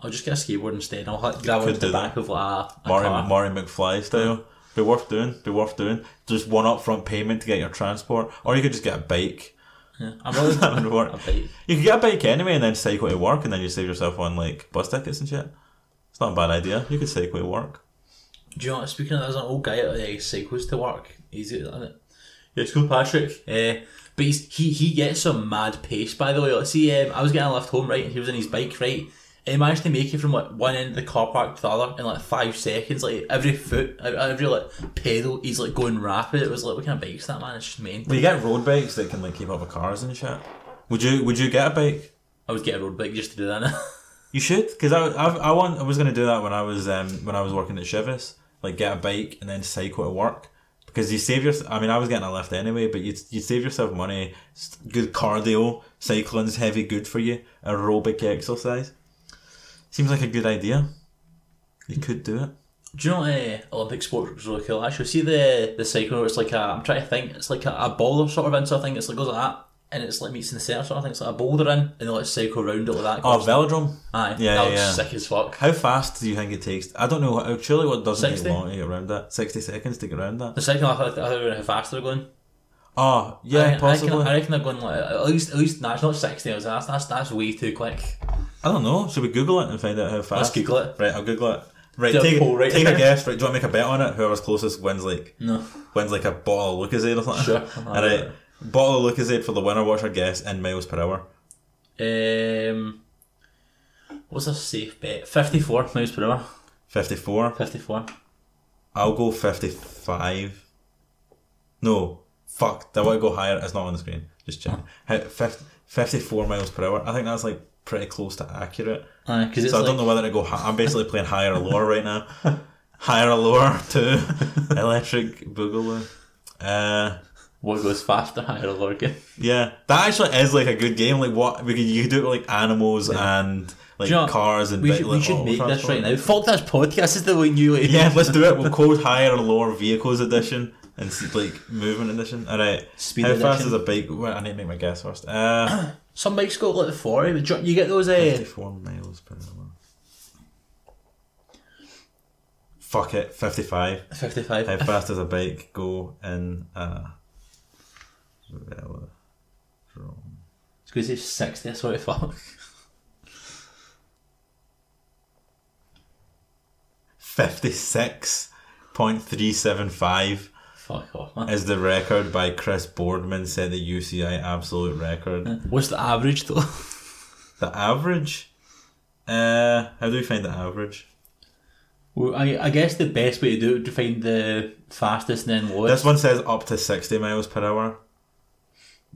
I'll just get a skateboard instead. I'll like, grab onto the back of like a, a Marty, car. Marty McFly style. Be worth doing. Be worth doing. Just one upfront payment to get your transport, or you could just get a bike. Yeah, I'm really That would work. a. You could get a bike anyway and then cycle to work and then you save yourself on like bus tickets and shit. It's not a bad idea. You could cycle to work. Do you know what? Speaking of, there's an old guy that uh, cycles to work. He's uh, yeah, it's called Patrick. Uh, but he's, he he gets some mad pace. By the way, see. Um, I was getting a lift home right, and he was on his bike right. And he managed to make it from like one end of the car park to the other in like five seconds. Like every foot, every like pedal, he's like going rapid. It was like, what kind of bike's that man? It's just. Well, you get road bikes that can like keep up with cars and shit. Would you Would you get a bike? I would get a road bike just to do that. Now. You should, because I, I I want I was gonna do that when I was um when I was working at Chivas. Like get a bike and then cycle to work. because you save your. I mean, I was getting a lift anyway, but you you save yourself money. Good cardio, cycling's heavy, good for you. Aerobic exercise seems like a good idea. You could do it. Do you know uh, Olympic sport was really cool? Actually, see the the cycle it's like a. I'm trying to think. It's like a, a boulder sort of into a thing. It's like goes like that, and it's like meets in the centre sort of thing. It's like a boulder in, and they like cycle around it like that. Oh, velodrome. Aye, yeah, that yeah. sick as fuck. How fast do you think it takes? I don't know. uh, Surely, what doesn't 60? take long to get around that? Sixty seconds to get around that. The second, I thought, I thought how fast they're going. Oh, yeah, I, I reckon, possibly. I reckon they're going like at least at least. Nah, it's not sixty. That's that's that's way too quick. I don't know. Should we Google it and find out how fast? Let's Google it. Right, I'll Google it. Right, a take, poll right take a guess. Right, do you want to make a bet on it? Whoever's closest wins like No, wins like a bottle of Lucozade or something. Sure. All right, bottle of Lucozade for the winner. What's your guess in miles per hour? um, what's a safe bet? Fifty-four miles per hour. Fifty-four. Fifty-four. I'll go fifty-five. No, fuck. I want to go higher. It's not on the screen. Just check. How- fif- Fifty-four miles per hour. I think that's like pretty close to accurate. It's So I like don't know whether to go. Hi- I'm basically playing higher or lower right now. Higher or lower to electric boogaloo. Uh, what goes faster, higher or lower. Game. yeah, that actually is like a good game. Like what we could you could do it with like animals and like you know, cars and We bit- should, we like, should make this right now. Fuck this podcast is the way you like. Yeah, let's do it. We'll code higher or lower vehicles edition and like movement edition. All right. Speed How fast edition. is a bike? Well, I need to make my guess first. Uh, Some bikes go like forty, but you get those. Uh, fifty-four miles per hour. Fuck it, fifty-five. Fifty-five. How fast does a bike go in a velodrome? It's going to say sixty. I swear to fuck. Fifty-six point three seven five Fuck off, man. is the record by Chris Boardman. Set the UCI absolute record. What's the average though? The average. Uh, how do we find the average? Well, I, I guess the best way to do it would to find the fastest and then lowest. This one says up to sixty miles per hour.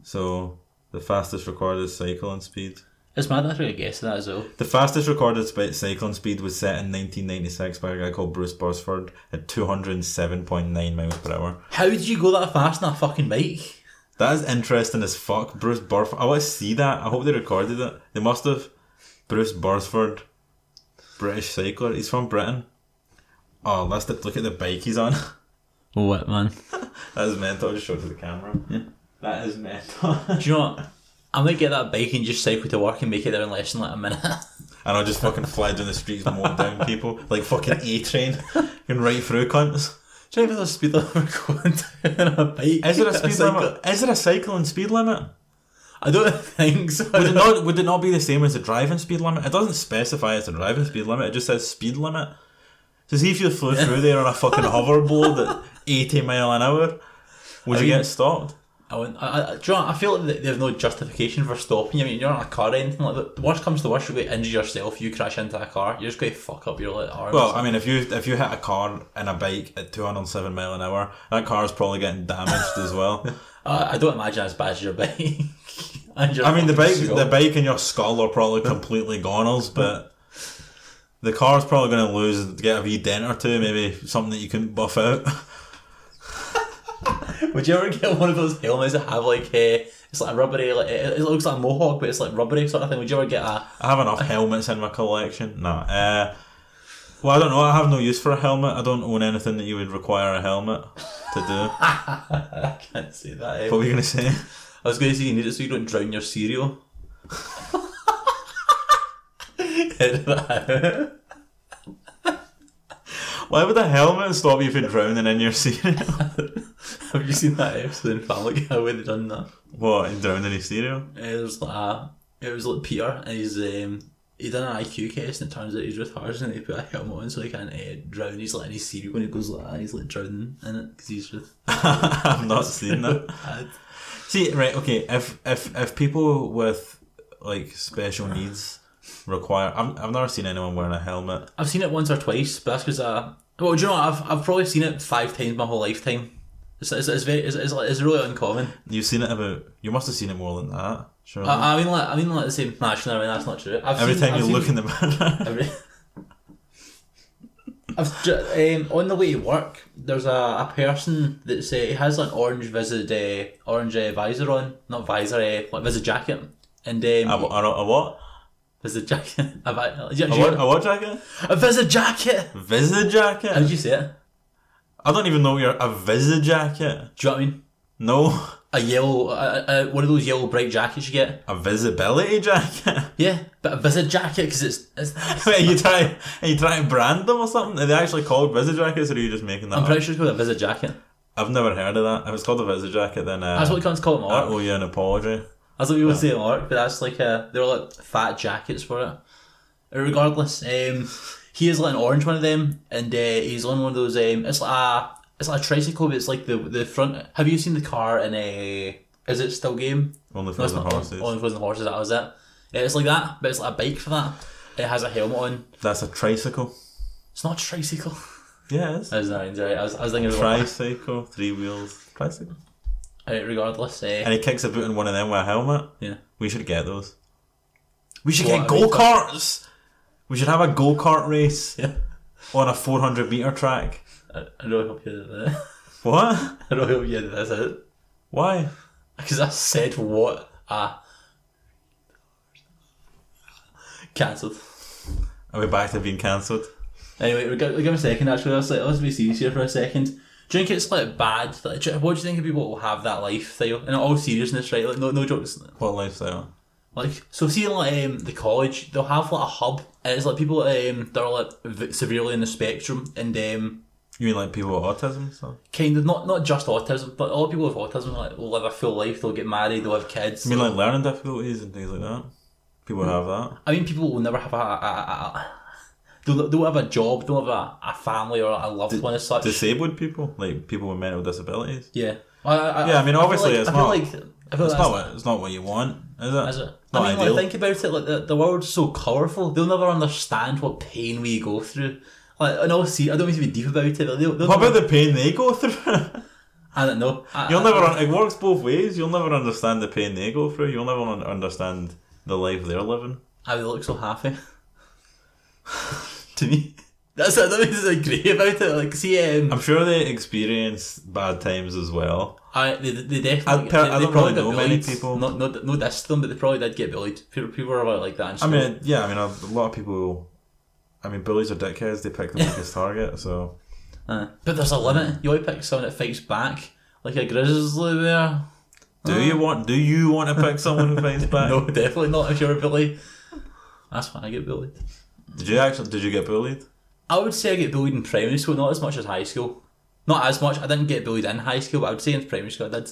So the fastest recorded cycling speed. It's mad that I really guess that as well. The fastest recorded sp- cycling speed was set in 1996 by a guy called Bruce Bursford at 207.9 miles per hour. How did you go that fast on a fucking bike? That is interesting as fuck. Bruce Bursford. I want to see that. I hope they recorded it. They must have. Bruce Bursford, British cycler. He's from Britain. Oh, let's look at the bike he's on. What man? that is mental. I'll just show it to the camera. That is mental. Do you know what? I might get that bike and just cycle to work and make it there in less than like a minute. and I'll just fucking fly down the streets mowing down people like fucking A train and right through cunts. Do you know if there's a speed limit going down a bike? Is there a speed cycle? limit? Is there a cycling speed limit? I don't think so. Would it not? Would it not be the same as the driving speed limit? It doesn't specify it's a driving speed limit. It just says speed limit. So see if you flew through there on a fucking hoverboard at eighty mile an hour, would I you mean- get stopped? I, wouldn't- I, I, do you know. I feel like they no justification for stopping you. I mean, you're not in a car or anything like that. The worst comes to worst, you're going to injure yourself. You crash into a car, you're just going to fuck up your like, arms. Well, I mean, if you if you hit a car and a bike at two hundred seven mile an hour, that car is probably getting damaged as well. uh, I don't imagine as bad as your bike. Your I mean, the bike, skull. the bike and your skull are probably completely goners, but the car's probably going to lose, get a wee dent or two, maybe something that you can buff out. Would you ever get one of those helmets that have like a? It's like a rubbery, like it, it looks like a mohawk, but it's like rubbery sort of thing. Would you ever get a? I have enough helmets in my collection. No. Uh, well, I don't know. I have no use for a helmet. I don't own anything that you would require a helmet to do. I can't say that. eh? what were you going to say? I was going to say you need it so you don't drown your cereal. Edit that out. Why would a helmet stop you from drowning in your cereal? Have you seen that episode in Family Guy where they done that? what, in drowning in your cereal? It was like a, it was like Peter and he's um he done an IQ test and it turns out he's retarded and they put a helmet on so he can't uh, drown. He's like in his cereal when he goes like that, he's like drowning in it because he's just. I've not seen that. bad. See, right, okay, if if if people with like special needs require, I've, I've never seen anyone wearing a helmet. I've seen it once or twice, but that's because uh, well, do you know what? I've I've probably seen it five times my whole lifetime. It's, it's, it's very it's, it's, like- it's really uncommon. You've seen it about, you must have seen it more than that. Sure. I, I mean like I mean like the same. Nah, actually, I mean, that's not true. I've Every seen, time I've you seen, look in the mirror. Every... I've ju- um, on the way to work, there's a, a person that's uh, he has an orange visit uh, orange uh, visor on, not visor, uh, like visit jacket, and um, A, a, a what? visit jacket, a, vi- did you- A did you- what? A what jacket? a visit jacket. Visit jacket? How did you say it? I don't even know you're a visit jacket. Do you know what I mean? No, A yellow, uh, uh, one of those yellow bright jackets you get. a visibility jacket. Yeah, but a visit jacket because it's it's nice. Wait, are you trying? Are you trying to brand them or something? Are they actually called visit jackets, or are you just making that I'm up? pretty sure it's called a visit jacket. I've never heard of that. If it's called a visit jacket, then uh, That's what we can't call it, I Mark. owe you an apology. That's what people say at work, but that's like a they're like fat jackets for it. Regardless, um, he is like an orange one of them, and uh, he's on one of those. Um, it's like a it's like a tricycle, but it's like the the front. Have you seen the car in a? Is it still game? Only No, frozen not. horses. Only Fools and Horses. That was it. Yeah, it's like that, but it's like a bike for that. It has a helmet on. That's a tricycle. It's not a tricycle. Yeah, it is. I was, not, I was, I was thinking Tricycle, three wheels, tricycle. Right, regardless, uh, And he kicks a boot in one of them with a helmet. yeah. We should get those. We should What, get go karts. We should have a go kart race Yeah. on a 400 meter track. I, I really hope you did that. What? I really hope you did this out. Why? Because I said what? Ah. Cancelled. Are we back to being cancelled? Anyway, we'll give, give a second actually. Let's, like, let's be serious here for a second. Do you think it's like bad? Like, do you- what do you think of people who have that lifestyle? In all seriousness, right? Like, no, no jokes. What lifestyle? Like, so see, like um, the college, they'll have like a hub, and it's like people um, that are like v- severely in the spectrum, and um, You mean like people with autism? So? kind of not not just autism, but all people with autism like will live a full life. They'll get married, they'll have kids. You mean like learning difficulties and things like that? People have that. I mean, people will never have a. a, a, a they'll, they'll have a job, they'll have a, a family or a loved one as such. Disabled people, like people with mental disabilities. yeah. I, I, Yeah, I mean, obviously like, it's I feel not- Like, I feel It's that's not what it's not what you want, is it? Is it? Not I mean, ideal. like, think about it. Like the, the world's so colourful. They'll never understand what pain we go through. Like, and all see, I don't mean to be deep about it. But they'll, they'll what about the pain they go through? I don't know. I, You'll I, never. un- It works both ways. You'll never understand the pain they go through. You'll never un- understand the life they're living. I would look so happy. to me, that's I don't mean agree about it. Like, see, um, I'm sure they experience bad times as well. I they, they definitely. I per- they, I don't probably really know many people. Not not no diss to them, but they probably did get bullied. People, people are like that. In I mean, yeah. I mean, a, lot of people. I mean, bullies are dickheads. They pick the biggest target. So Uh, but there's a limit. You only pick someone that fights back, like a grizzly bear. do you want? Do you want to pick someone who fights back? No, definitely not if you're a bully. That's when I get bullied. Did you actually? Did you get bullied? I would say I get bullied in primary school, not as much as high school. Not as much. I didn't get bullied in high school, but I would say in primary school I did.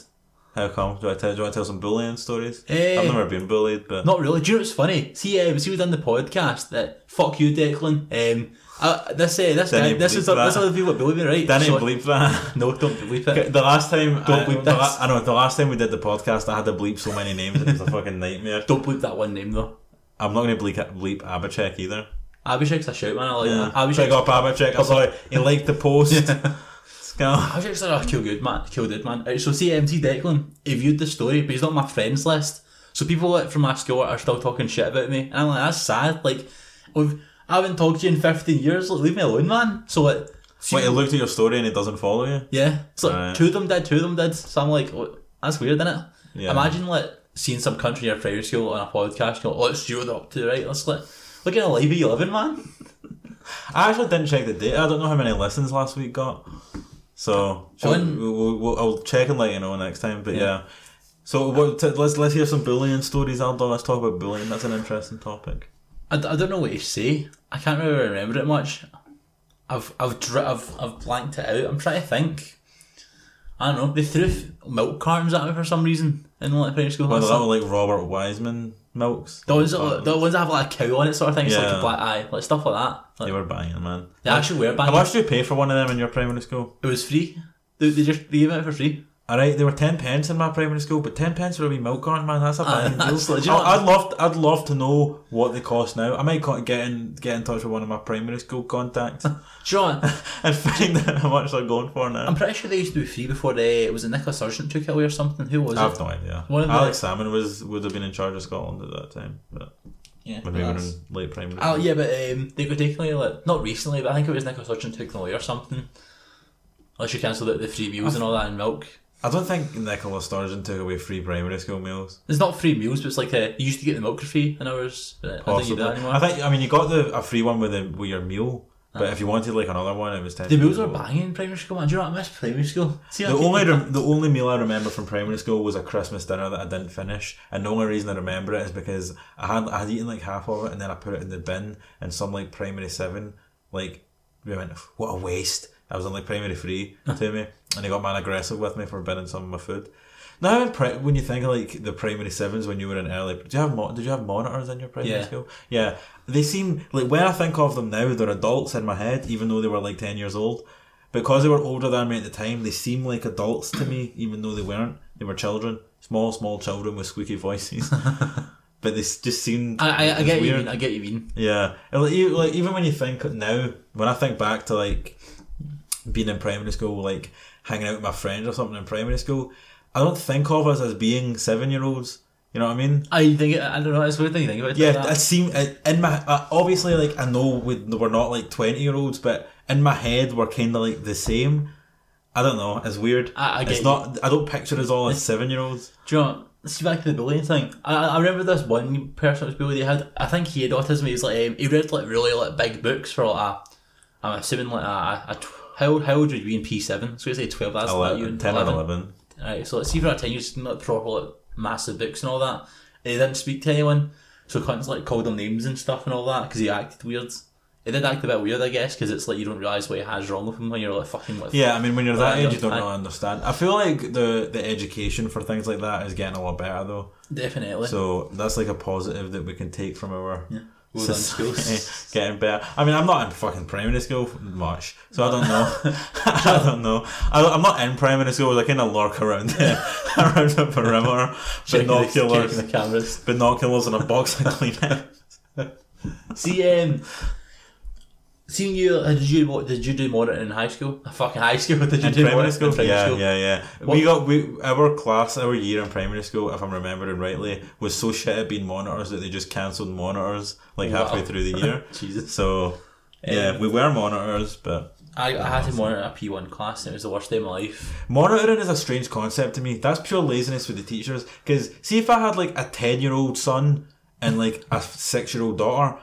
How come? Do I tell? Do you want to tell some bullying stories? Eh. I've never been bullied, but Not really. Do you know what's funny? See, um, see, we done the podcast that fuck you, Declan. Um, uh, this uh, this Didn't guy, this is this that? is the people that bully me, right? Danny So- bleep that. No, don't bleep it. The last time, Don't I, bleep the this. I know the last time we did the podcast, I had to bleep so many names. It was a fucking nightmare. Don't bleep that one name though. I'm not going to bleep bleep Abhishek either. Abhishek's a shout man. I like Yeah. that. Abhishek's, Pick up Abhishek. I'm sorry. He liked the post. Scam. Abhishek's like oh, a kill good man. Kill good man. So see, MT Declan, he viewed the story, but he's not on my friends list. So people from my school are still talking shit about me, and I'm like, that's sad. Like, we've, I haven't talked to you in 15 years. Like, leave me alone, man. So like, see- Wait, he looked at your story and he doesn't follow you. Yeah. So Right. two of them did, two of them did. So I'm like, what? that's weird, isn't it? Yeah. Imagine like seeing some country in your primary school on a podcast, go, oh, let's see what they're up to, right? Let's like, look at the life you living, man. I actually didn't check the data. I don't know how many listens last week got. So When- we, we'll, we'll, I'll check and let you know next time. But yeah. Yeah. So what, t- let's let's hear some bullying stories, Aldo. Let's talk about bullying. That's an interesting topic. I, d- I don't know what to say. I can't really remember it much. I've I've dr- I've I've blanked it out. I'm trying to think. I don't know. They threw f- milk cartons at me for some reason in like primary school. That's that was like Robert Wiseman milks. the ones that the ones that have like a cow on it, sort of thing. It's like a black eye, like stuff like that. Like, They were banging, man. they actually were How banging. much do you pay for one of them in your primary school? It was free. They, they just they gave it for free. Alright, they were ten pence in my primary school, but ten pence for a wee milk carton, man, that's a Ah, banging deal. that's legit. I- I'd love, I'd love to know what they cost now. I might get in, get in touch with one of my primary school contacts you know what? and find out how much they're going for now. I'm pretty sure they used to be free before they It was it Nicola Sturgeon took it away or something. Who was it? I have no idea. One of the- Alex Salmond was would have been in charge of Scotland at that time, but Yeah, when we were in late primary. Oh yeah, but um, they got taken away like not recently, but I think it was Nicola Sturgeon took them away or something. Unless you cancelled out the free meals and all that and milk. I don't think Nicola Sturgeon took away free primary school meals. It's not free meals, but it's like a, you used to get the milk for free in ours. But I don't think you do Possibly. that anymore. I think. I mean, you got the a free one with the with your meal, but if you wanted like another one, it was ten. the meals were banging in primary school, man. Do you know what I miss primary school? See, The only rem- the only meal I remember from primary school was a Christmas dinner that I didn't finish, and the only reason I remember it is because I had I had eaten like half of it, and then I put it in the bin, and some like primary seven like we went, what a waste. I was on like primary three uh-huh. to me, and he got man aggressive with me for binning some of my food. Now, when you think of like the primary sevens when you were in early, did you have mo- did you have monitors in your primary Yeah. school? Yeah, they seem like when I think of them now, they're adults in my head, even though they were like ten years old. Because they were older than me at the time, they seem like adults to me, even though they weren't. They were children, small, small children with squeaky voices. but they just seemed. I, I, I get what you mean. I get what you mean. Yeah, like, like even when you think now, when I think back to like being in primary school, like hanging out with my friends or something in primary school, I don't think of us as being seven year olds. You know what I mean? I think it, I don't know. It's weird thing think about. it Yeah, like it it- in my uh, obviously like I know we, we're not like twenty year olds, but in my head we're kind of like the same. I don't know. It's weird. I- I it's you. not. I don't picture us all as seven year olds. Do you know? see back to the bullying thing. I, I remember this one person that was bullied. He had, I think he had autism. He was like, um, he read like really like big books for like a, I'm assuming like a, a, a tw- how how old would you be in P seven? So we say twelve. That's like you 11, in 10 and eleven. Right, so let's see for a ten years like proper like massive books and all that. And he didn't speak to anyone, so cunts like called him names and stuff and all that because he acted weird. He did act a bit weird, I guess, because it's like you don't realise what he has wrong with him when you're like fucking like Yeah, I mean when you're that age, you don't I- really understand. I feel like the the education for things like that is getting a lot better though. definitely. So that's like a positive that we can take from our well done, schools. getting better. I mean, I'm not in fucking primary school much, so I don't know. I don't know. I, I'm not in primary school. I kind of lurk around around the perimeter, the- binoculars, the cameras. binoculars, and a box of Kleenex. See, um, seeing you, uh, did you what? Did you do monitoring in high school? A fucking high school? Did you In do primary monitoring school, in primary yeah, school? yeah, yeah. What- We got we our class, our year in primary school, if I'm remembering rightly, was so shit at being monitors that they just cancelled monitors like Wow. halfway through the year. Jesus. So yeah, Um, we were monitors, but I, I had to monitor a P1 class and it was the worst day of my life. monitoring is a strange concept to me. That's pure laziness with the teachers. Because see, if I had like a ten year old son and like a six year old daughter.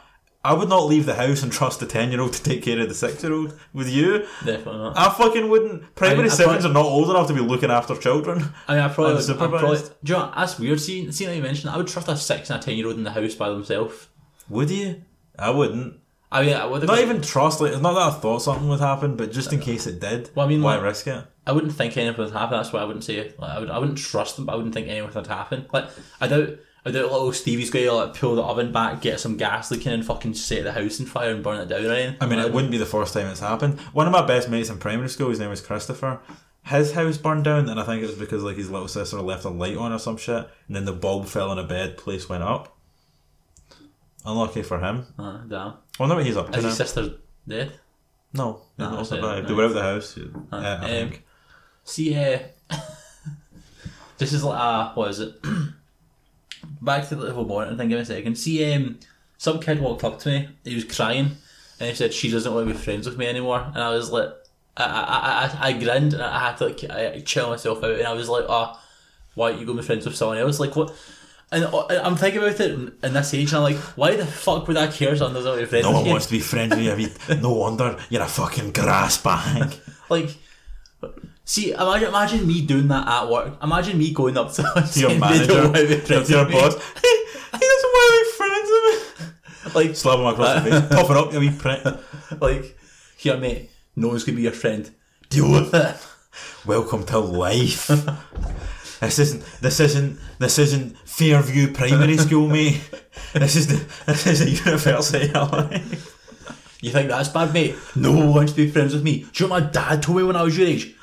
I would not leave the house and trust a ten year old to take care of the six year old. With you, Definitely not. I fucking wouldn't. Primary I mean, I are not old enough to be looking after children. I mean, I probably, would. I probably, do you know, that's weird. See, see, like you mentioned, I would trust a six and a ten year old in the house by themselves. Would you? I wouldn't. I mean, I would Not even trust. Like, it's not that I thought something would happen, but just in case it did. Well, I mean, why like- risk it? I wouldn't think anything would happen. That's why I wouldn't say it. Like, I would. I wouldn't trust them. But I wouldn't think anything would happen. Like I doubt. I doubt little Stevie's to like pull the oven back, get some gas leaking, and fucking set the house on fire and burn it down or anything. I mean, it wouldn't be the first time it's happened. One of my best mates in primary school, his name was Christopher. His house burned down, and I think it was because like his little sister left a light on or some shit, and then the bulb fell in a bed. Place went up. Unlucky for him. Uh, damn. I wonder what he's up to Is now. his sister dead? No, No, not that's survived. They were out of the house. uh, I um. See, uh, this is like uh, what is it? Back to the little monitoring thing. Give me a second. See, um, some kid walked up to me. He was crying, and he said she doesn't want to be friends with me anymore. And I was like, I, I, I, I grinned, and I had to like I, chill myself out, and I was like, oh, why are you going to be friends with someone else? Like what? And uh, I'm thinking about it in, in this age, and I'm like, why the fuck would I care? Someone doesn't want to be friends No one wants to be friends with you. No wonder you're a fucking grass bag. Like, see, imagine, imagine me doing that at work. Imagine me going up to, to your manager, to be to friends your boss. He, he doesn't want to be friends with me. Like, Slap him across the face. Toughen up, you wee prick. like, here, mate. No one's gonna be your friend. Deal with it. Welcome to life. this isn't. This isn't. This isn't Fairview Primary School, mate. This is the. This is the university. You think that's bad, mate? No one wants to be friends with me. Do you know what my dad told me when I was your age?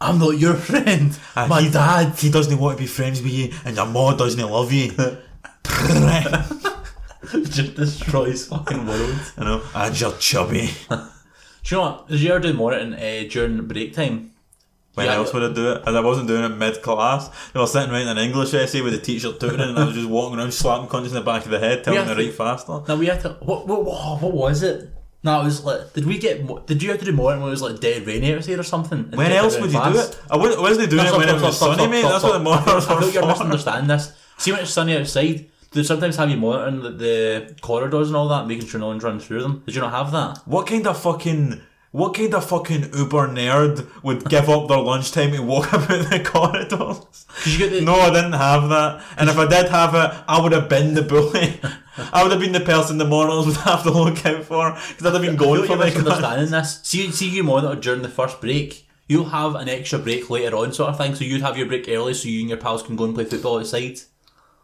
I'm not your friend. Uh, my he- dad. He doesn't want to be friends with you, and your mom doesn't love you. Just destroys fucking world. I know. And you're chubby. Do you know what? Did you ever do monitoring uh, during break time? When Yeah, else would I do it? And I wasn't doing it mid class. They were sitting writing an English essay with the teacher tutoring, and I was just walking around slapping cunts in the back of the head, telling them to write faster. Now we had to. What what what, what was it? No, it was like. Did we get? mo- Did you have to do more when it was like dead rainy outside or something? When else would you do it? Uh, I wasn't, wasn't doing Stop, it when stop, it was stop, sunny, mate. That's what the monitors I were think you're misunderstanding this. See when it's sunny outside, do they sometimes have you monitoring the, the corridors and all that, making sure no one's running through them? Did you not have that? What kind of fucking what kind of fucking uber nerd would give up their lunchtime to walk about the corridors? You get the, No, I didn't have that. And if I did have it, I would have been the bully. I would have been the person the monitors would have to look out for because I'd have been going for like the this. See, see you monitor during the first break. You'll have an extra break later on, sort of thing. So you'd have your break early, so you and your pals can go and play football outside.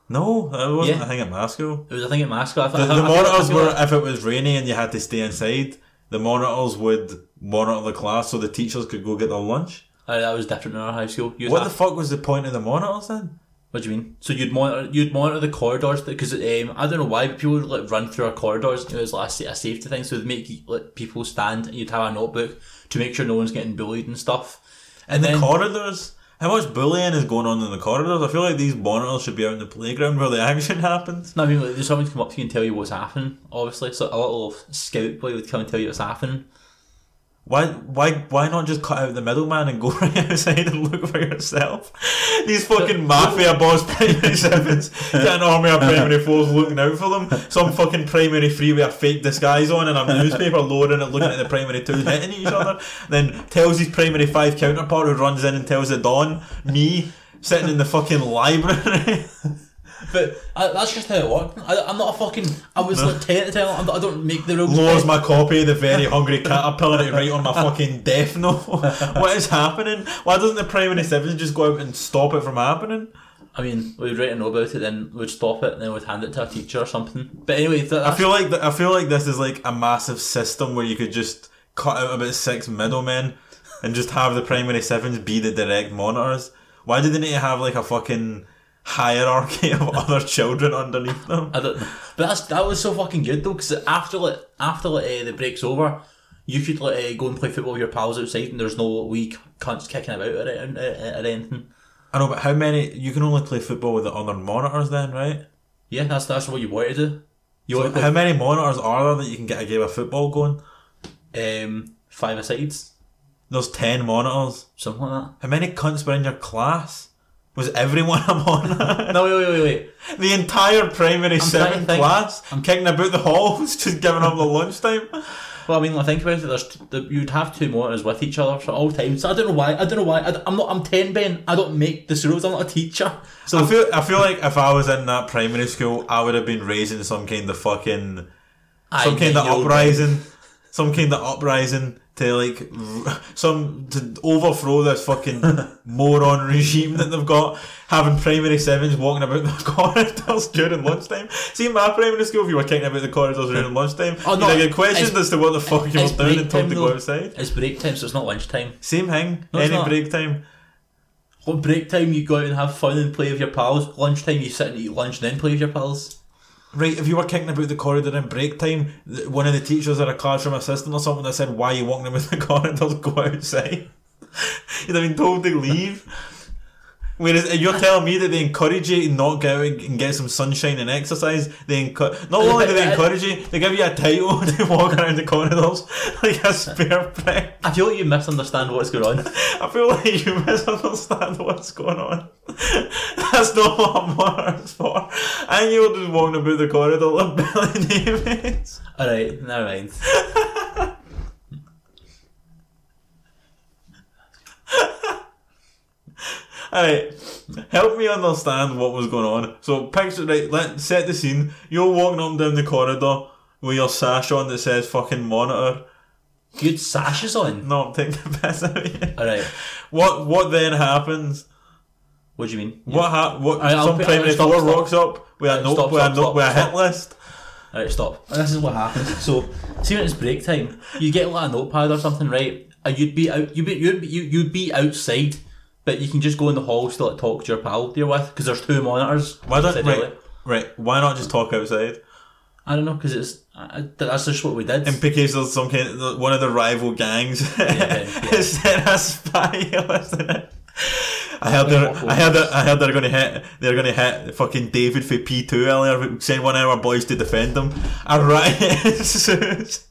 No, that wasn't Yeah. a thing at my school. It was a thing at Mascot. I The, thought- the I I monitors were if it was rainy and you had to stay inside. The monitors would monitor the class so the teachers could go get their lunch. Uh, that was different in our high school. You'd What have- the fuck was the point of the monitors then? What do you mean? So you'd monitor you'd monitor the corridors because um, I don't know why, but people would like run through our corridors. It was like a, a safety thing, so they'd make like people stand and you'd have a notebook to make sure no one's getting bullied and stuff. And The then corridors? How much bullying is going on in the corridors? I feel like these monitors should be out in the playground where the action happens. no, I mean like, there's someone to come up to you and tell you what's happening. Obviously, so a little scout boy would come and tell you what's happening. Why, why, why not just cut out the middleman and go right outside and look for yourself? These fucking mafia boss primary sevens get an army of primary fours looking out for them. Some fucking primary three with a fake disguise on and a newspaper lowering it, looking at the primary twos hitting each other. Then tells his primary five counterpart who runs in and tells the Don, me, sitting in the fucking library. But uh, that's just how it worked. I, I'm not a fucking. I was like ten to tell. I'm I don't make the rules. lowers my copy of the very hungry caterpillar it right on my fucking death note. what is happening? Why doesn't the primary sevens just go out and stop it from happening? I mean, we'd write a note about it, then we'd stop it, and then we'd hand it to a teacher or something. But anyway, th- I feel like th- I feel like this is like a massive system where you could just cut out about six middlemen and just have the primary sevens be the direct monitors. Why do they need to have like a fucking hierarchy of other children underneath them? I don't. But that's that was so fucking good though, because after like after like uh, the break's over, you could like uh, go and play football with your pals outside, and there's no wee cunts kicking about or, or, or, or anything. I know, but how many? You can only play football with the other monitors then, right? Yeah, that's that's what you want to do. You want to How many monitors are there that you can get a game of football going? um, five asides, There's ten monitors. something like that. How many cunts were in your class? Was everyone monitor? that. No, wait, wait, wait, wait. the entire primary seven class, I'm kicking about the halls, just giving up the lunchtime. Well, I mean, I think about it. There's t- you'd have two monitors with each other for all times. So I don't know why. I don't know why. I, am not. I'm ten, Ben. I don't make the rules. I'm not a teacher. So I feel, I feel like if I was in that primary school, I would have been raising some kind of fucking, some I- kind of uprising, some kind of uprising to like, some to overthrow this fucking moron regime that they've got, having primary sevens walking about the corridors during lunchtime. See, in my primary school, if you were kicking about the corridors during hmm. lunchtime, Oh, you'd no, get questioned as to what the fuck you were doing and told time, to go outside. It's break time, so it's not lunchtime. Same thing. No, Any break time. What break time you go out and have fun and play with your pals. Lunchtime you sit and eat lunch and then play with your pals. Right, if you were kicking about the corridor in break time, one of the teachers or a classroom assistant or something that said, Why are you walking about the corridors? Go outside. You'd have been told to leave. Whereas you're telling me that they encourage you to not go out and get some sunshine and exercise. They encu- not only do they encourage you, they give you a title to walk around the corridors like a spare prick. I feel like you misunderstand what's going on. I feel like you misunderstand what's going on. That's not what I'm monitors for. And you're just walking about the corridor like Billy Davis. Alright, never mind. Alright, help me understand what was going on. So picture right, let set the scene. You're walking up and down the corridor with your sash on that says fucking monitor. Good sashes on. No, I'm taking the piss out of you. Alright, What what then happens? what do you mean? What ha- what some stop, four rocks up with a note with a note with a hit list. Alright, stop. This is what happens. So, see when it's break time, you get like a notepad or something, right? And you'd be out, you'd be, you'd be, you'd be outside, but you can just go in the hall still like, talk to your pal you're with, because there's two monitors. Why don't right, earlier. right? Why not just talk outside? I don't know because it's I, that's just what we did. In case there's some kind of, one of the rival gangs yeah. sent a spy, it? I heard they're, I heard that, I heard they're going to hit they're going to hit fucking David for P two earlier. Send one of our boys to defend them. A riot.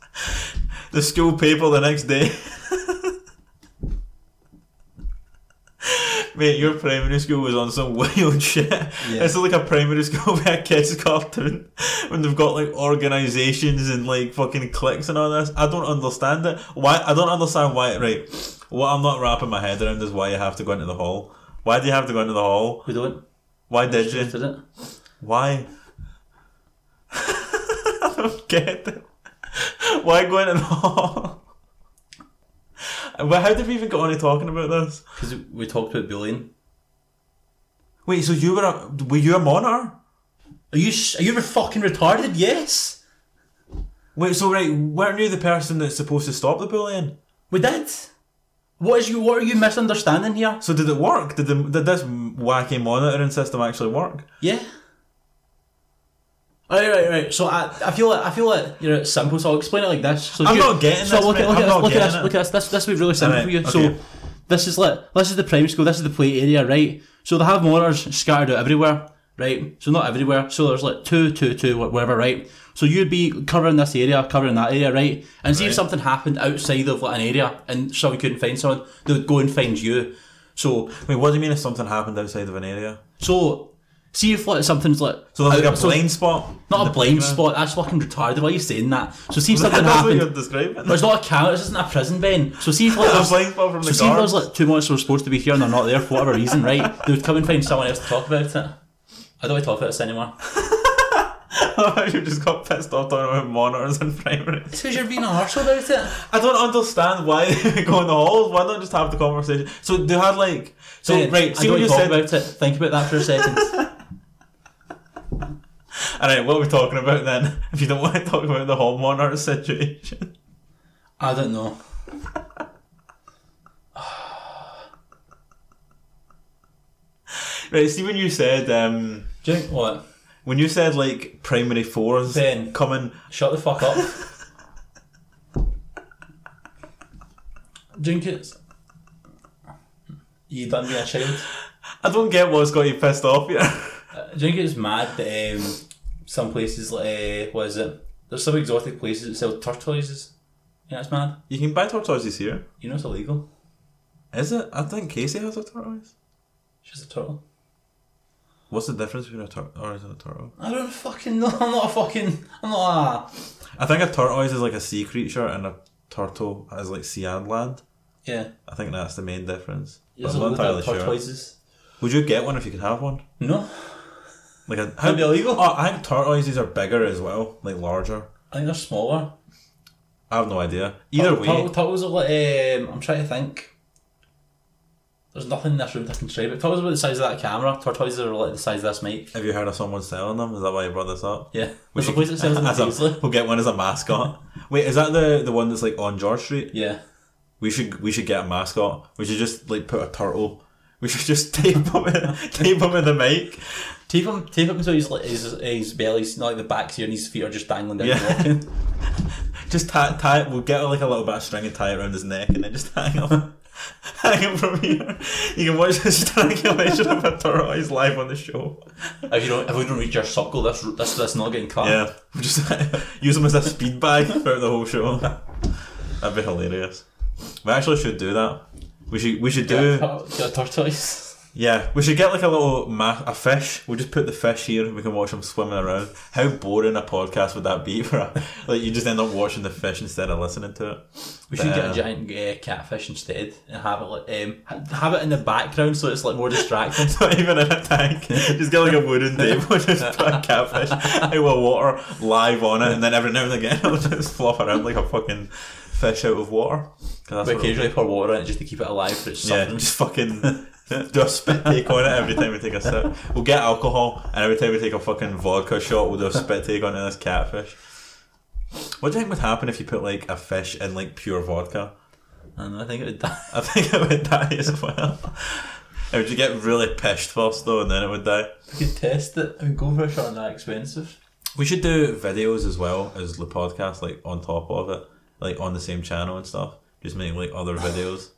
The school paper the next day. Mate, your primary school was on some wild shit. It's like a primary school with a kids cartoon when they've got like organisations and like fucking cliques and all this. I don't understand it. Why? I don't understand why. Right, what I'm not wrapping my head around is why you have to go into the hall. Why do you have to go into the hall? we don't. Why did you? Did it? Why? I don't get it. Why go into the hall? But how did we even get on to talking about this? Because we talked about bullying. Wait, so you were a, were you a monitor? Are you sh- are you a fucking retarded? Yes, Wait, so right, weren't you the person that's supposed to stop the bullying? we did. What is you? What are you misunderstanding here? So did it work? Did the did this wacky monitoring system actually work? Yeah. Right, right, right. So I, I feel like I feel like you're it's simple. So I'll explain it like this. So I'm you- not getting so this, Look at, look at this. Look at this. Look at this. This this will be really simple Alright, for you. okay. So this is like this is the primary school. This is the play area, right? So they have monitors scattered out everywhere, right? So not everywhere. So there's like two, two, two, whatever, right? So you'd be covering this area, covering that area, right? And see if something happened outside of like an area and someone couldn't find someone, they would go and find you. So Wait, what do you mean if something happened outside of an area? so see if like something's like So there's like a out- so- blind spot? not a blind playground? spot. That's fucking retarded. Why are you saying that? So see if something That's what happened. you're describing. But not a camera. This isn't a prison, Ben. So see if like a there's, blind spot from so the see if guards. there's like two months who are supposed to be here and they're not there for whatever reason, right? They would come and find someone else to talk about it. I don't want to talk about this anymore. you just got pissed off talking about monitors in primary. It's because you're being an arsehole about it. I don't understand why they go in the halls. Why not just have the conversation? So they had like so Ben, right. I See don't what you talk said. about it. Think about that for a second. All right, what are we talking about then? If you don't want to talk about the monitor situation, I don't know. right? See when you said um Do you think what? when you said like primary fours Ben. coming. Shut the fuck up. Do you you done being a child? I don't get what's got you pissed off here. Do you think it's mad that um, some places like uh, what is it? There's some exotic places that sell tortoises. Yeah, it's mad. You can buy tortoises here. You know it's illegal. Is it? I think Casey has a tortoise. She's a turtle. What's the difference between a tortoise and a turtle? I don't fucking know. I'm not a fucking. I'm not a. I think a tortoise is like a sea creature and a turtle is like sea and land. Yeah. I think that's the main difference. But I'm not entirely sure. tortoises. Would you get one if you could have one? No. Like a That'd illegal. Oh, I think tortoises are bigger as well, like larger. I think they're smaller. I have no idea. Either Tur- way, tur- turtles are like. Um, I'm trying to think. There's nothing in this room that can describe it. Turtles are about the size of that camera. Tortoises are like the size of this mic. have you heard of someone selling them? Is that why you brought this up? Yeah. There's a place that sells them As a- easily. We'll get one as a mascot. Wait, is that the the one that's like on George Street? Yeah. We should we should get a mascot. We should just like put a turtle. We should just tape him in, tape him in the mic. Tape him, tape him until his, like, his, his belly's not like the back's here and his feet are just dangling down Yeah. walking. Just tie, tie it. We'll get like a little bit of string and tie it around his neck, and then just hang him, hang him from here. You can watch the strangulation of a tortoise live on the show. if you don't, if we don't reach our circle, that's that's that's not getting cut. Yeah, just use him as a speed bag throughout the whole show. That'd be hilarious. We actually should do that. We should we should do. Get a tortoise. Yeah, we should get like a little ma- a fish. We'll just put the fish here. and We can watch them swimming around. How boring a podcast would that be for? A, like you just end up watching the fish instead of listening to it. We should get Uh, a giant uh, catfish instead and have it like um have it in the background so it's like more distracting. Not even in a tank. Just get like a wooden table, just put a catfish out of water live on it, and then every now and again it'll just flop around like a fucking fish out of water. that's we occasionally pour water in it just to keep it alive for its Yeah, just fucking do a spit take on it every time we take a sip. We'll get alcohol, and every time we take a fucking vodka shot, we'll do a spit take onto this catfish. What do you think would happen if you put like a fish in like pure vodka? I know, I think it would die. I think it would die as well. It would you get really pissed first though, and then it would die. We could test it. I mean, goldfish aren't that expensive. We should do videos as well as the podcast, like on top of it, like on the same channel and stuff. Just make like other videos.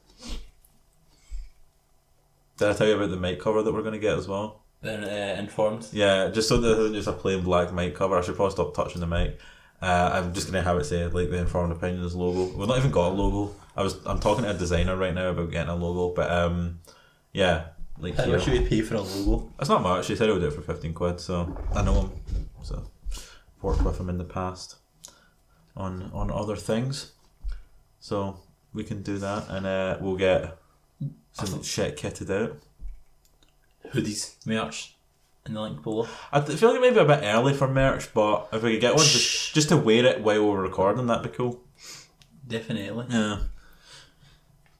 Did I tell you about the mic cover that we're going to get as well? Then uh, informed. Yeah, just so that it isn't just a plain black mic cover. I should probably stop touching the mic. Uh, I'm just gonna have it say like the informed opinions logo. We've not even got a logo. I was I'm talking to a designer right now about getting a logo, but um, yeah, like How much should we pay for a logo? It's not much. He said he would do it for fifteen quid, so I know him. So worked with him in the past on on other things. So we can do that, and uh, we'll get some shit kitted out. Hoodies, merch, in the link below. I feel like it may be a bit early for merch, but if we could get one just, just to wear it while we're recording, that'd be cool. Definitely. Yeah.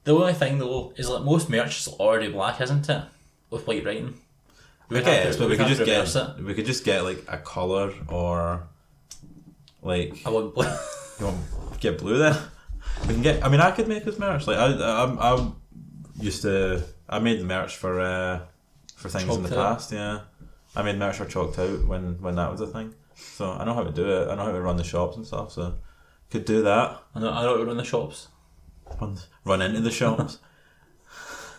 The only thing though is like most merch is already black, isn't it? With white writing. I guess, but we could just get it. we could just get like a colour or like I want blue. you want get blue then. We can get. I mean, I could make us merch. Like I, I, I used to. I made the merch for uh, for things in the Out. past. Yeah, I made merch for chalked out when when that was a thing. So I know how to do it. I know how to run the shops and stuff. So could do that. I know I know how to run the shops. Run, run into the shops.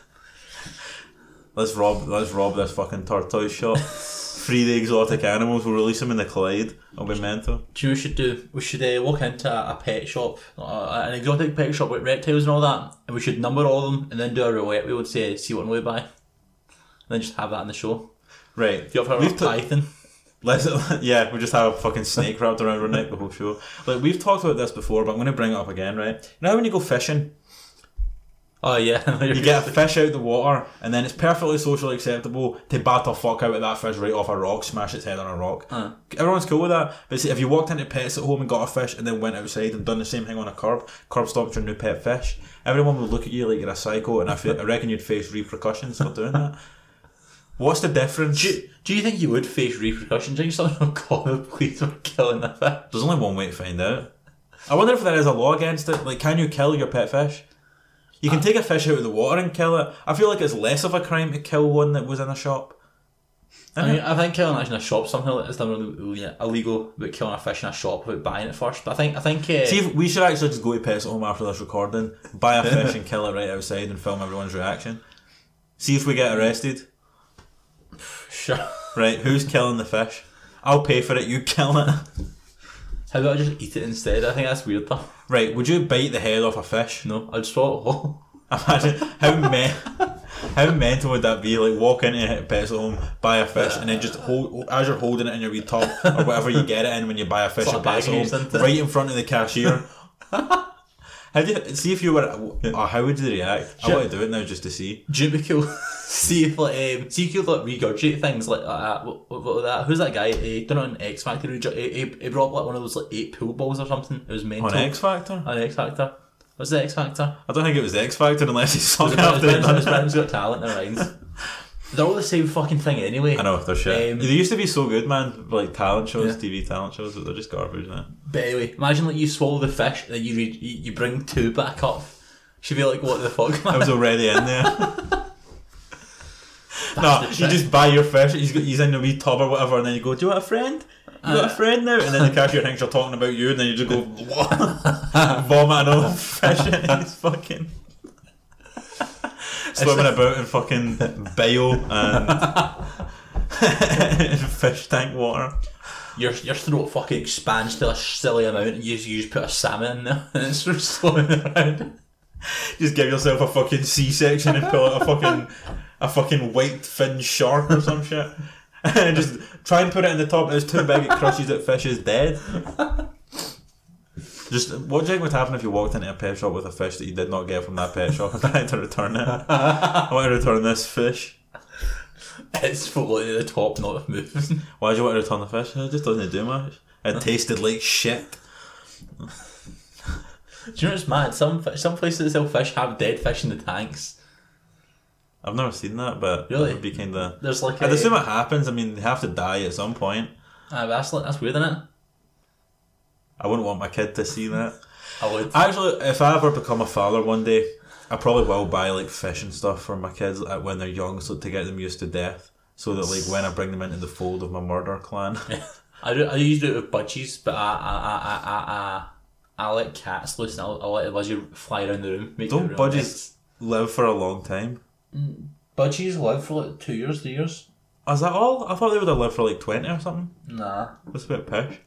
let's rob. Let's rob this fucking tortoise shop. Free the exotic animals. We'll release them in the Clyde. It'll be mental. Do you know what we should do? We should uh, walk into a, a pet shop, uh, an exotic pet shop with reptiles and all that, and we should number all of them and then do a roulette. We would say, see what one we buy. And then just have that in the show. Right. If you ever heard of Python, Let's yeah, we just have a fucking snake wrapped around our neck the whole show. Like we've talked about this before, but I'm going to bring it up again, right? You know how when you go fishing, oh yeah, you get a fish out of the water, and then it's perfectly socially acceptable to bat the fuck out of that fish right off a rock, smash its head on a rock. Uh. Everyone's cool with that. But see, if you walked into pets at home and got a fish, and then went outside and done the same thing on a curb, curb stopped your new pet fish, everyone would look at you like you're a psycho, and I, fe- I reckon you'd face repercussions for doing that. What's the difference? Do, do you think you would face repercussions? Do you think someone call the police for killing the fish? There's only one way to find out. I wonder if there is a law against it. Like, can you kill your pet fish? You can take a fish out of the water and kill it. I feel like it's less of a crime to kill one that was in a shop. I mean, I think killing it in a shop something like not really illegal, but killing a fish in a shop without buying it first. But I think I think uh, See, if we should actually just go to Pets Home after this recording, buy a fish and kill it right outside and film everyone's reaction. See if we get arrested. sure. Right, who's killing the fish? I'll pay for it, you kill it. How about I just eat it instead? I think that's weird though. Right, would you bite the head off a fish? No, I'd swallow it whole. Imagine how me- how mental would that be? Like walk into Pets at Home, buy a fish, and then just hold as you're holding it in your wee tub or whatever you get it in when you buy a fish It's at like Pets Home, right in front of the cashier. How do you see if you were? Oh, how would you react? I want to do it now just to see. Do you think we could see if like um, see if you like regurgitate things like that? What, what, what was that? Who's that guy? He done it on X Factor. He, he, he brought like one of those like eight pool balls or something. It was mental. On X Factor, On X Factor. What's the X Factor? I don't think it was X Factor unless he's It's sucking after it. Britain's got talent. Never mind. They're all the same fucking thing anyway. I know they're shit. Um, they used to be so good, man. Like talent shows, Yeah. TV talent shows, but they're just garbage now. But anyway, imagine like you swallow the fish, then you re- you bring two back up. She'd be like, what the fuck, Man? I was already in there. no, you just buy your fish. He's got, he's in a wee tub or whatever, and then you go, "Do you want a friend? You got a friend now?" And then the cashier thinks you're talking about you, and then you just go, "What?" Vomit another fish in his fucking. Swimming about in fucking bile and fish tank water. your your throat fucking expands to a silly amount, and you just, you just put a salmon in there, and it's sort of swimming around. Just give yourself a fucking C section and pull out a fucking a fucking white fin shark or some shit. and just try and put it in the top. It's too big. It crushes it. fish is dead. Just what do you think would happen if you walked into a pet shop with a fish that you did not get from that pet shop and tried to return it? I want to return this fish. It's floating at the top, not moving. Why do you want to return the fish? It just doesn't do much. It tasted like shit. Do you know what's mad? Some some places that sell fish have dead fish in the tanks. I've never seen that, but Really? it would be kind of. There's like I'd a, assume it happens. I mean, they have to die at some point. Ah, that's that's weird, isn't it? I wouldn't want my kid to see that. I would. Actually, if I ever become a father one day, I probably will buy like fish and stuff for my kids uh, when they're young, so to get them used to death, so that like when I bring them into the fold of my murder clan, I, do, I usually do it with budgies, but I I I I I, I, I let cats loose and I'll, I'll let the budgie fly around the room. Don't budgies live for a long time? Budgies live for like two years, three years. Is that all? I thought they would have lived for like 20 or something. Nah. That's a bit pish.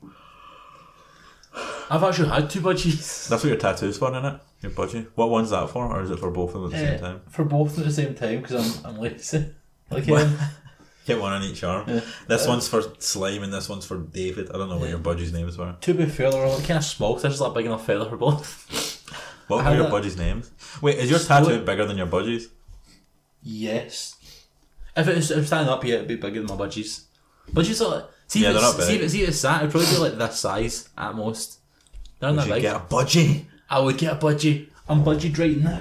I've actually had two budgies. That's what your tattoo's for, isn't it? Your budgie. What one's that for? Or is it for both of them at the same time? For both at the same time because I'm, I'm lazy. Like, um, Get one on each arm. Yeah. This one's for Slime and this one's for David. I don't know what your budgie's names were. to be fair, they're all kind of small, this is like big enough feather for both. What were your that- budgies' names? Wait, is your Split. tattoo bigger than your budgies? Yes. If it was, if standing up here, it'd be bigger than my budgies. Budgies are like, see, Yeah, if they're it's, see, if it's, see if it's sat, it'd probably be like this size at most. They're Would you big. get a budgie? I would get a budgie. I'm budgied right now.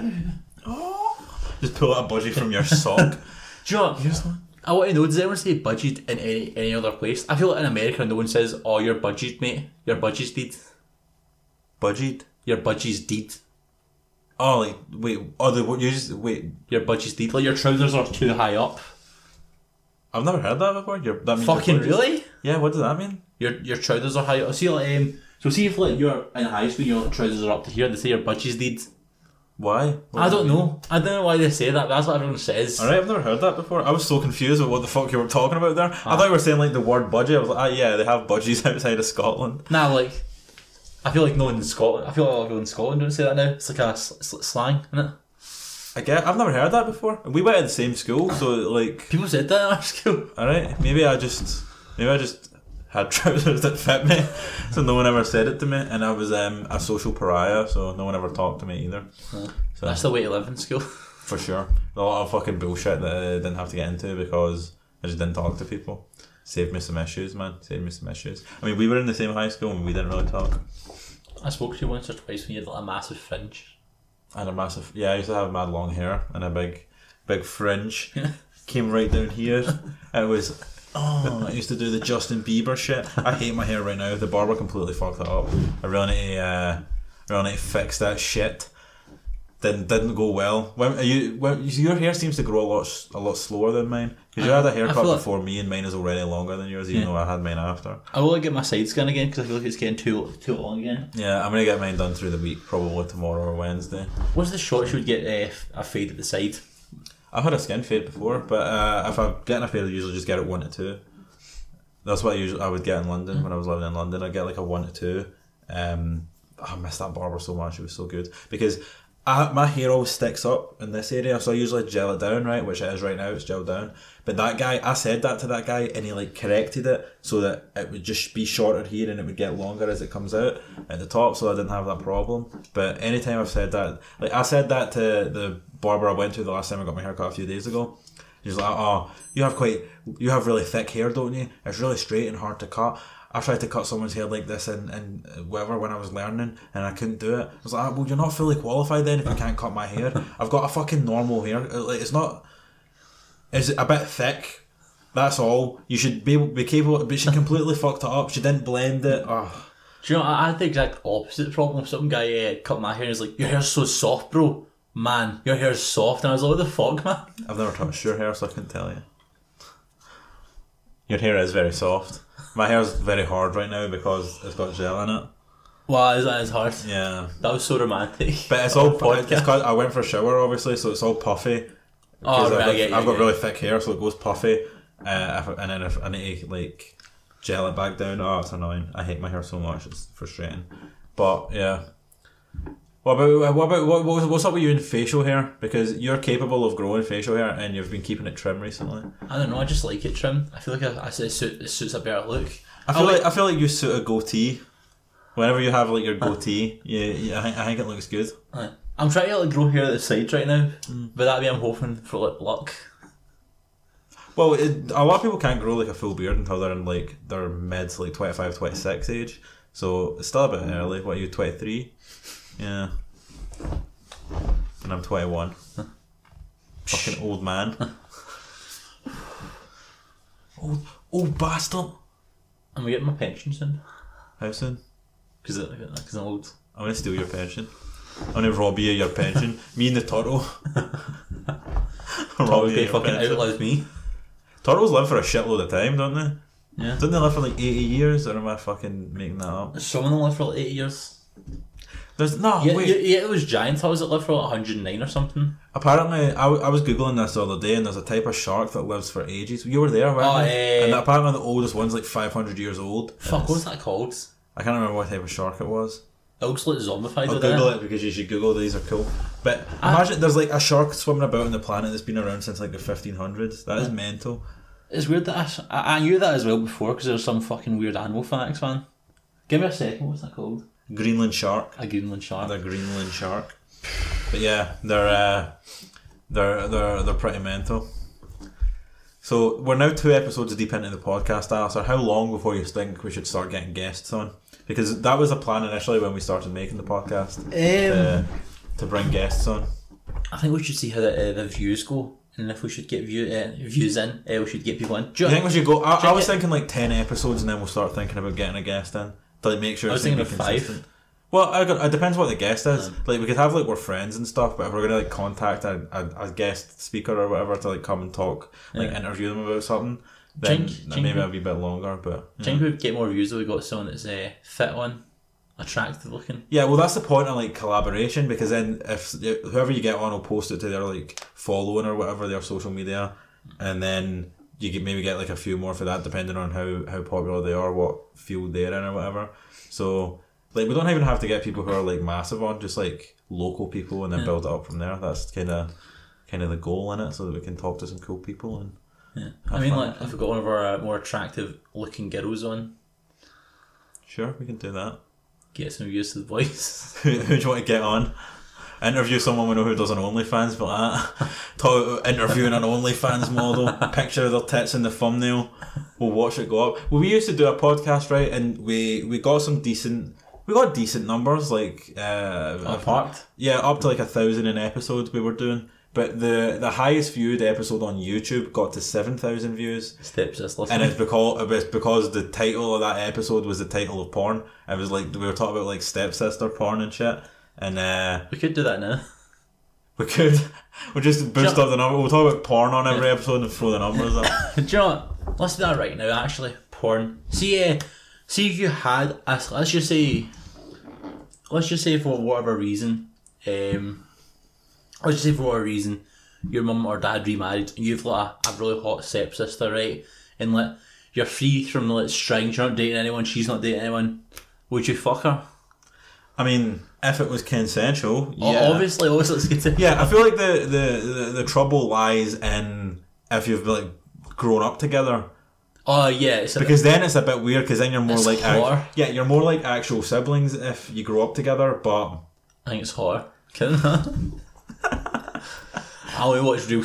Just pull out a budgie from your sock. Do you know what? I want to know, does anyone say budgied in any, any other place? I feel like in America no one says, oh, you're budgied, mate. Your budgie's deed. Budgied? Your budgie's deed. Oh, like, wait, oh, the, what you just, wait, Your budgie's deed. Like your trousers are too high up. I've never heard that before. Your, that means your Fucking budgies- really? Yeah, what does that mean? Your your trousers are high up. See like um, so see if like you're in high school, your trousers are up to here. They say your budgie's deed. Why? What I don't mean? know. I don't know why they say that. But that's what everyone says. Alright, I've never heard that before. I was so confused with what the fuck you were talking about there. I thought you were saying like the word budgie. I was like, ah, yeah, they have budgies outside of Scotland. Nah, like I feel like no one in Scotland. I feel like a lot of people in Scotland don't say that now. It's like a s- s- slang, isn't it? I get. I've never heard that before. We went to the same school, so like, People said that in our school. all right, maybe I just, maybe I just had trousers that fit me, so no one ever said it to me, and I was um, a social pariah, so no one ever talked to me either. So That's the way to live in school. for sure, a lot of fucking bullshit that I didn't have to get into because I just didn't talk to people. Saved me some issues, man. Saved me some issues. I mean, we were in the same high school and we didn't really talk. I spoke to you once or twice when you had like a massive fringe. I had a massive yeah. I used to have mad long hair and a big, big fringe. Came right down here. It was oh. I used to do the Justin Bieber shit. I hate my hair right now. The barber completely fucked it up. I really need to, uh, really need to fix that shit. Didn't didn't go well. When are you? When, your hair seems to grow a lot a lot slower than mine. Because you had a haircut like- before me, and mine is already longer than yours, even Yeah. though I had mine after. I will get my side scan again because I feel like it's getting too too long again. Yeah, I'm gonna get mine done through the week, probably tomorrow or Wednesday. What's the shorts you would get uh, a fade at the side? I've had a skin fade before, but uh, if I'm getting a fade, I usually just get it one to two. That's what I usually I would get in London when I was living in London. I get like a one to two. Um, I miss that barber so much; it was so good because I, my hair always sticks up in this area, so I usually gel it down, right? Which it is right now; it's gelled down. But that guy, I said that to that guy, and he like corrected it so that it would just be shorter here and it would get longer as it comes out at the top, so I didn't have that problem. But anytime I've said that, like I said that to the barber I went to the last time I got my hair cut a few days ago. He's like, "Oh, you have quite, you have really thick hair, don't you? It's really straight and hard to cut." I tried to cut someone's hair like this and, and whatever when I was learning and I couldn't do it. I was like, "Ah, well, you're not fully qualified then if you can't cut my hair. I've got a fucking normal hair. Like, it's not, it's a bit thick. That's all. You should be be capable, but she completely fucked it up. She didn't blend it. Oh, Do you know, I I had the exact opposite problem. Some guy uh, cut my hair and he's like, Your hair's so soft, bro. Man, your hair's soft. And I was like, What the fuck, man? I've never touched your hair, so I couldn't tell you. Your hair is very soft. My hair is very hard right now because it's got gel in it. Wow, that is hard. Yeah. That was so romantic. But it's all a pu- it's I went for a shower, obviously, so it's all puffy. Oh, right, I've, I got, you, I've got really thick hair, so it goes puffy. Uh, and then if I need to like gel it back down, oh, it's annoying. I hate my hair so much; it's frustrating. But yeah. What about what about what, what- what's up with you in facial hair? Because you're capable of growing facial hair, and you've been keeping it trim recently. I don't know, I just like it trim. I feel like I, I, it, suit, it suits a better look. I feel like- like I feel like you suit a goatee. Whenever you have like your goatee, yeah, yeah I, think, I think it looks good. I'm trying to like grow hair at the sides right now, Mm. but that way I'm hoping for like luck. Well, it, a lot of people can't grow like a full beard until they're in like their mid, like 25, 26 age. So it's still a bit early. What are you, 23? Yeah. And I'm 21. Fucking old man. old, old bastard. Am I'm getting my pension soon How soon? because because I'm old. I'm gonna steal your pension. I'm gonna rob you of your pension. Me and the turtle. rob you they of your fucking pension. outlive me. Turtles live for a shitload of time, don't they? Yeah. Didn't they live for like eighty years, or am I fucking making that up? Some of them live for like 80 years. There's no Yeah, wait. yeah, yeah, it was giant house that lived for like 109 or something. Apparently, I, w- I was googling this the other day, and there's a type of shark that lives for ages. You were there, weren't Oh, you? eh. And apparently, the oldest one's like five hundred years old. Fuck, what's that called? I can't remember what type of shark it was. It looks like zombified. I'll with it. Google it because you should Google these are cool. But Ah. imagine there's like a shark swimming about on the planet that's been around since like the 1500s. That is mental. It's weird that I knew that as well before because there's some fucking weird animal facts, man. Give me a second, what's that called? Greenland shark. A Greenland shark. The Greenland shark. But yeah, they're uh, they're they're they're pretty mental. So we're now two episodes deep into the podcast, Alistair. How long before you think we should start getting guests on? Because that was the plan initially when we started making the podcast Um, to, to bring guests on. I think we should see how the, uh, the views go, and if we should get view, uh, views in, uh, we should get people in. Do you you think we should go? I, I was thinking like ten episodes, and then we'll start thinking about getting a guest in to like make sure. I was it's thinking of five. consistent. Well, I got, it depends what the guest is. Like we could have like we're friends and stuff, but if we're gonna like contact a, a, a guest speaker or whatever to like come and talk, like Yeah. interview them about something, then Think- maybe it'll be a bit longer. But think we'd get more views if we got someone that's uh, fit on, attractive looking? yeah, well that's the point of like collaboration because then if whoever you get on will post it to their like following or whatever their social media, and then you get maybe get like a few more for that depending on how how popular they are, what field they're in or whatever. So like we don't even have to get people who are like massive on, just like local people, and then Yeah. build it up from there. That's kind of kind of the goal in it, so that we can talk to some cool people and Yeah. I mean, fun. like, if we got one of our uh, more attractive looking girls on, sure we can do that. get some views to the voice. who do you want to get on? Interview someone we know who does an OnlyFans, but that. Talk, interviewing an OnlyFans model, picture of their tits in the thumbnail. We'll watch it go up. Well, we used to do a podcast, right? And we, we got some decent, we got decent numbers, like uh, Unparked. yeah, up to like a thousand an episode we were doing. But the the highest viewed episode on YouTube got to seven thousand views. Steps this And it's because it was because the title of that episode was the title of porn. It was like we were talking about like stepsister porn and shit. And uh, We could do that now. we could we just boost up the number. We'll talk about porn on every episode and throw the numbers up. do you know what? Let's do that right now, actually. Porn. See, uh, see if you had, a, let's just say, let's just say for whatever reason, um, let's just say for whatever reason, your mum or dad remarried and you've got a, a really hot stepsister, right? And like, you're free from the like strings, you're not dating anyone, she's not dating anyone. Would you fuck her? I mean, if it was consensual, yeah. Obviously, obviously, get to Yeah, I feel like the, the, the, the trouble lies in if you've like grown up together. Oh yeah, it's a, Because then it's a bit weird. Because then you're more like hotter. yeah, you're more like actual siblings if you grow up together. But I think it's. Kidding. I only watch real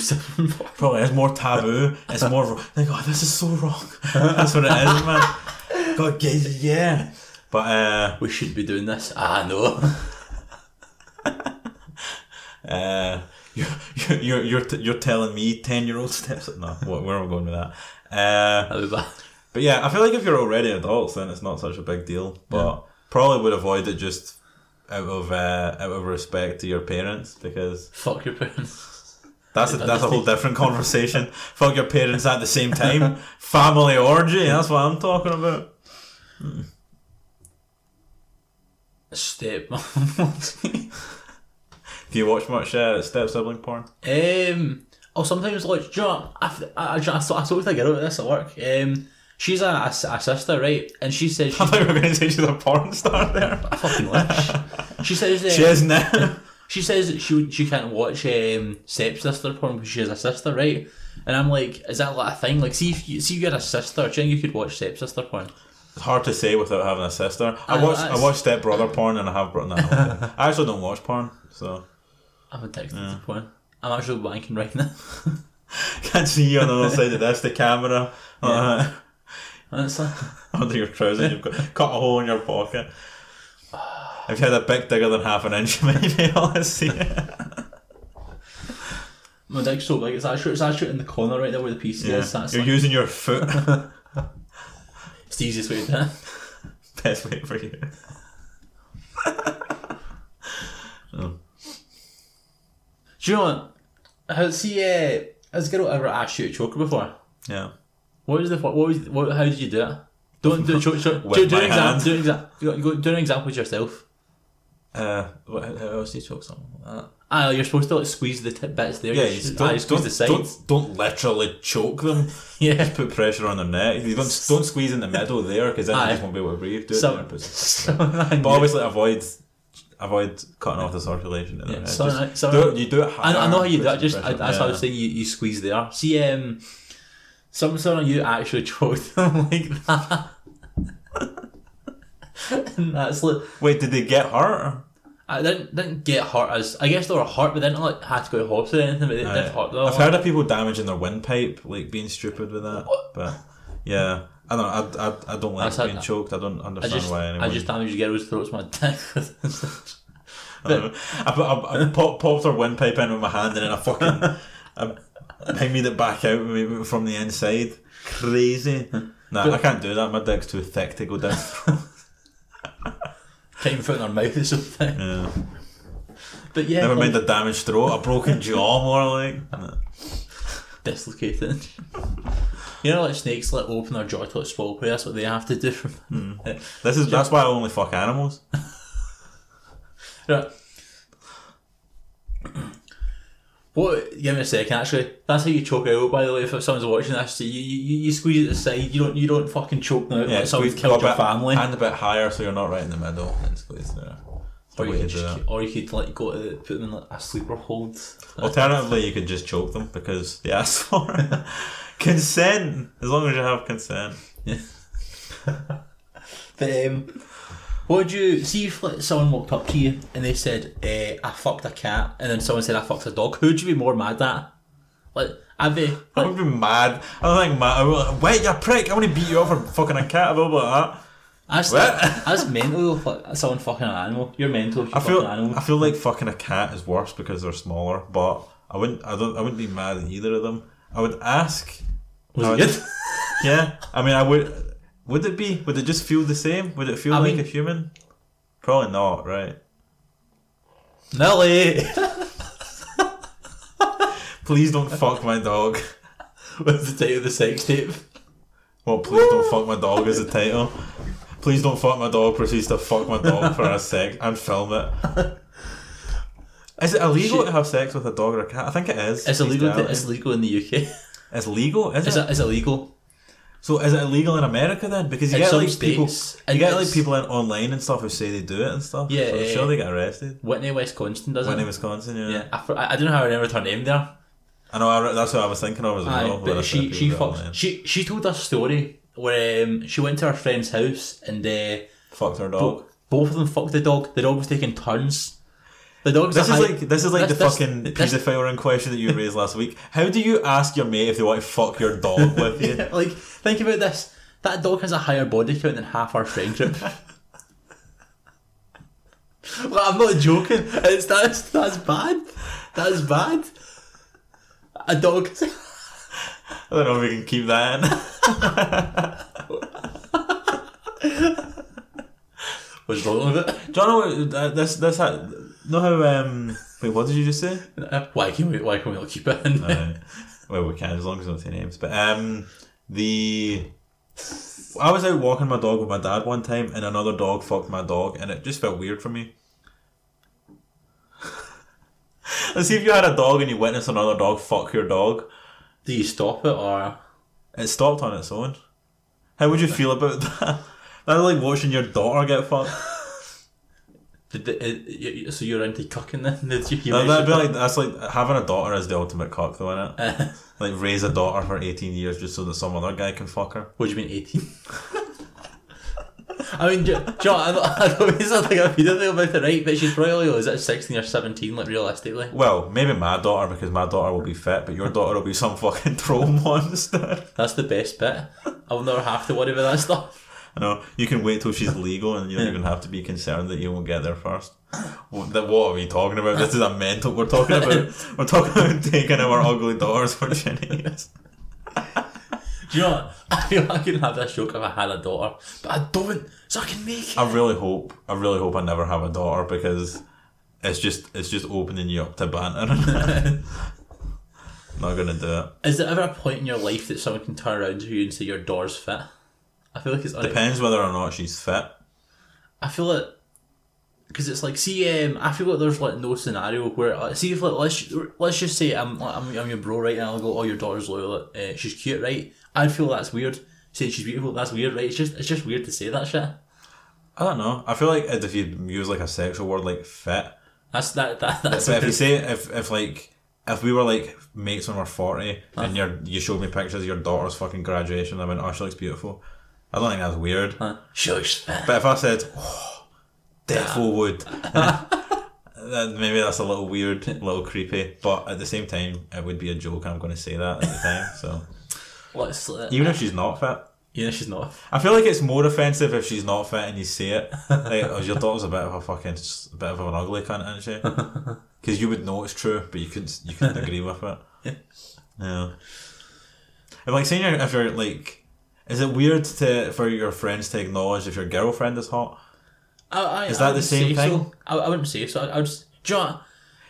Probably it's more taboo. It's more like, oh, this is so wrong. That's what it is, man. God, yeah. But uh, We should be doing this. I know. uh, you're you're you're you're, t- you're telling me ten year old steps. No, wh- where am I going with that? Uh, That'd be bad. but yeah, I feel like if you're already adults, then it's not such a big deal. But probably would avoid it just out of uh, out of respect to your parents because Fuck your parents. That's a, that's a whole different conversation. Fuck your parents at the same time. Family orgy. That's what I'm talking about. Step. Do you watch much uh, step sibling porn? um. Oh, sometimes like, do you know? I, I, I, I, I spoke to a girl about this at work. Um, she's a, a, a sister, right? And she says she I thought you were going to say she's a porn star there. I fucking wish. She says uh, She is now. She says she she can't watch um, stepsister porn because she has a sister, right? And I'm like, is that like a thing? Like, see if you see you had a sister, do you think you could watch stepsister porn? It's hard to say without having a sister. I I- watch I watch step brother porn and I have brought that. I actually don't watch porn, so I'm addicted to porn. I'm actually wanking right now. can't see you on the other side of this. The camera uh, Honestly, under your trousers, you've got cut a hole in your pocket. If you had a bit bigger than half an inch, you might be able to see it. my dick's so big. It's actually it's actually in the corner right there where the PC Yeah. is. That's You're like, using your foot. It's the easiest way to do it. Best way for you. Do you know what? Has he? Uh, has a girl ever asked you to choke her before? Yeah. What was the what was what, how did you do it? Don't do show, With do, do my an example. Do an example. Do an example with yourself. Uh, what, how else do you choke something like that? Ah, you're supposed to like squeeze the tip bits there. Yeah, you you don't, ah, squeeze don't, the sides. don't, don't literally choke them. Yeah. Put pressure on their neck. You don't, don't squeeze in the middle there because then Aye. they just won't be able to breathe. Do it Some- there, some- But obviously avoid avoid cutting off the circulation. In Yeah, head. some- Just some- do it, you do it I, I know how you do it. Just I, that's pressure. what I was saying. You, you squeeze there. See, um, some some of you actually choked them like that. and that's like Wait, did they get hurt? I didn't didn't get hurt as I guess they were hurt, but they didn't like have to go to hospital or anything. But they did hurt them. I've heard of people damaging their windpipe, like being stupid with that. But yeah, I don't know. I, I, I don't like being choked. I don't I understand just why anyone. I just damaged girls' throats with my dick. I. I, put- I, I pop, popped her windpipe in with my hand and then I fucking I, I made it back out from the inside. Crazy. Nah, I can't do that. My dick's too thick to go down. Even fit in their mouth or something. yeah. But yeah, Never mind a um, damaged throat, a broken jaw, more like. Dislocated. you know, like snakes like open their jaw to like swallow prey. That's what they have to do. Hmm. This is that's why I only fuck animals. Right. What? Give me a second. Actually, that's how you choke out. By the way, if someone's watching this, you you, you squeeze it aside. You don't you don't fucking choke them out like someone's killed your bit- family. Hand a bit higher so you're not right in the middle and squeeze there. Or you could just, or you could like go to put them in like a sleeper hold. Alternatively, you could just choke them because they asked for it. consent, as long as you have consent. But um, what would you see if like someone walked up to you and they said, eh, "I fucked a cat," and then someone said, "I fucked a dog"? Who'd you be more mad at? Like, I'd be I would be mad. I don't think mad. I would like, wait, you prick! I want to beat you up for fucking a cat. Blah blah blah. that's What? that's mental. Like, someone fucking an animal. You're mental. If you I feel. fucking an animal. I feel like fucking a cat is worse because they're smaller. But I wouldn't. I don't. I wouldn't be mad at either of them. I would ask. Was I it would- good? Yeah. I mean, I would. Would it be? Would it just feel the same? Would it feel I like mean- a human? Probably not. Right. Nelly. Please don't fuck my dog. What's the title of the sex tape? Well, please don't fuck my dog is the title. Please don't fuck my dog. Proceeds to fuck my dog for a sec and film it. Is it illegal Shit. to have sex with a dog or a cat? I think it is. It's illegal. To, it's illegal in the UK. It's legal, is Is it? it? Is it illegal? So is it illegal in America then? Because you In get like people, you get like people in online and stuff who say they do it and stuff. Yeah, so yeah, sure yeah. they get arrested. Whitney, Wisconsin, does it? in Wisconsin, yeah. Yeah, I, I don't know how I remember her name there. I know. I, that's what I was thinking of as well. but she she fucked, she she told us a story where um, she went to her friend's house and uh, fucked her dog. bo- both of them fucked the dog. The dog was taking turns. The dog's This is high- like this is like this- the this- fucking this- paedophile in question that you raised last week. How do you ask your mate if they want to fuck your dog with you? like think about this. That dog has a higher body count than half our friend group. well, I'm not joking. It's that's that's bad. That's bad. A dog. I don't know if we can keep that in. What's wrong with it? Do you know what uh, this this ha- know how um wait what did you just say? Why can we? Why can we not keep it in? Uh, well, we can as long as we don't say names. But um the I was out walking my dog with my dad one time, and another dog fucked my dog, and it just felt weird for me. Let's see if you had a dog and you witnessed another dog fuck your dog. Do you stop it or? It stopped on its own. How would you feel about that? That's like watching your daughter get fucked. Did the, uh, you- so you're into cucking then? Did you, you That- That'd be like that's like having a daughter is the ultimate cock, though, innit? it? Uh-huh. Like raise a daughter for eighteen years just so that some other guy can fuck her. what do you mean eighteen? I mean, Jo- John, I don't, I don't mean something I feel anything about it, right? But she's probably is it sixteen or seventeen? Like realistically, Well, maybe my daughter because my daughter will be fit, but your daughter will be some fucking troll monster. that's the best bit. I'll never have to worry about that stuff. I know you can wait till she's legal, and you don't even have to be concerned that you won't get there first. What, are we talking about? This is a mental. We're talking about. We're talking about taking our ugly daughter's virginities. Do you know what? I feel I could have this joke if I had a daughter, but I don't, so I can make it. I really hope. I really hope I never have a daughter because it's just it's just opening you up to banter. Not gonna do it. Is there ever a point in your life that someone can turn around to you and say your door's fit? I feel like it's Depends whether or not she's fit. I feel like because it's like see um, I feel like there's like no scenario where like, see if like let's let's just say I'm like, I'm, I'm your bro right and I'll go oh your daughter's loyal uh, she's cute right I'd feel that's weird saying she's beautiful that's weird right it's just it's just weird to say that shit I don't know. I feel like if you use like a sexual word like fit, that's that, that that's but if you say if if like if we were like mates when we're forty and you're you showed me pictures of your daughter's fucking graduation, I went, oh she looks beautiful. I don't think that's weird. uh, she But if I said, oh, defo would, then maybe that's a little weird, a little creepy. But at the same time, it would be a joke, and I'm going to say that at the time. So let's uh, even if she's not fit, yeah she's not I feel like it's more offensive if she's not fit and you say it. Like, oh, your daughter's a bit of a fucking, a bit of an ugly cunt, isn't she? Because you would know it's true, but you couldn't, you couldn't agree with it. Yeah. And like saying you're, if you're like, is it weird to for your friends to acknowledge if your girlfriend is hot? I, I, Is that the same thing? so. I, I wouldn't say so I, I would just do you know?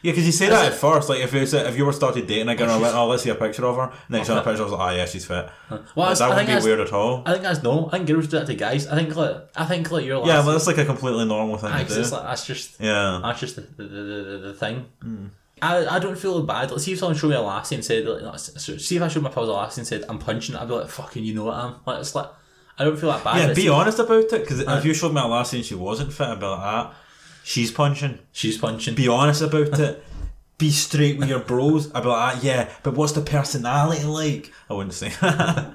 Yeah, because you say that it- at first. Like if you said, if you were started dating a girl, and I went, oh, let's see a picture of her. And then you saw a picture, I was like, oh yeah, she's fit. well Like, that I wouldn't think be weird at all. I think that's normal I think girls do that to guys I think like I think like your Yeah, last but that's like a completely normal thing I to do. like, that's just Yeah. That's just the, the, the, the, the thing. Hmm. I, I don't feel bad. Let's see if someone showed me a lassie and said, like, no, s- s- see if I showed my pals a lassie and said, I'm punching it, I'd be like, fucking, you know what I am. Like, it's like, I don't feel that bad. Yeah, be honest about it. Because if you showed me a lassie and she wasn't fit, I'd be like, ah, she's punching. She's punching. Be honest about it. Be straight with your bros. I'd be like, ah, yeah, but what's the personality like? I wouldn't say.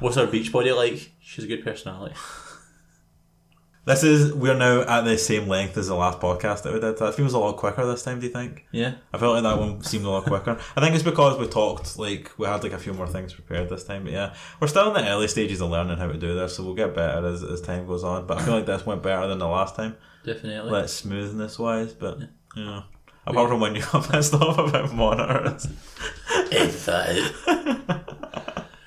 What's her beach body like? She's a good personality. This is we're now at the same length as the last podcast that we did. That feels a lot quicker this time. Do you think? Yeah. I felt like that one seemed a lot quicker. I think it's because we talked like we had like a few more things prepared this time. But yeah, we're still in the early stages of learning how to do this, so we'll get better as, as time goes on. But I feel like this went better than the last time, Definitely. like smoothness wise. But yeah, apart from when you got pissed off about monitors. That.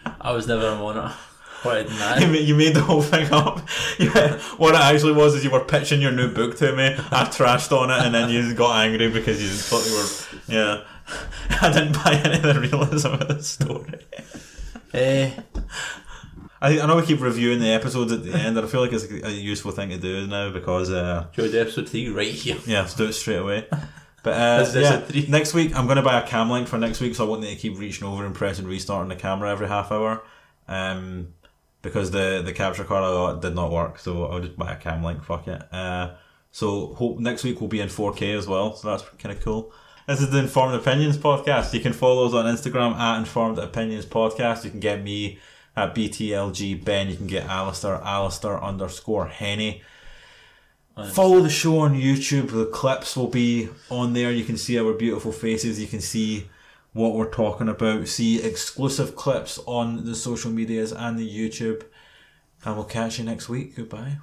I was never a monitor. What You made, you made the whole thing up. Yeah, what it actually was is you were pitching your new book to me. I trashed on it, and then you got angry because you thought you were. Yeah, I didn't buy any of the realism of the story. Eh, I, I know we keep reviewing the episodes at the end, and I feel like it's a useful thing to do now because uh, want episode 3 right here? yeah, let's do it straight away. But uh, yeah, three. next week I'm going to buy a cam link for next week, so I won't need to keep reaching over and pressing restart on the camera every half hour. Um, because the the capture card I got did not work, so I'll just buy a cam link. Fuck it. Uh, so hope next week will be in 4K as well, so that's kind of cool. This is the Informed Opinions podcast. You can follow us on Instagram at Informed Opinions Podcast. You can get me at BTLG Ben. You can get Alistair, Alistair underscore Henny. Follow the show on YouTube. The clips will be on there. You can see our beautiful faces. You can see what we're talking about. See exclusive clips on the social medias and the YouTube. And we'll catch you next week. Goodbye.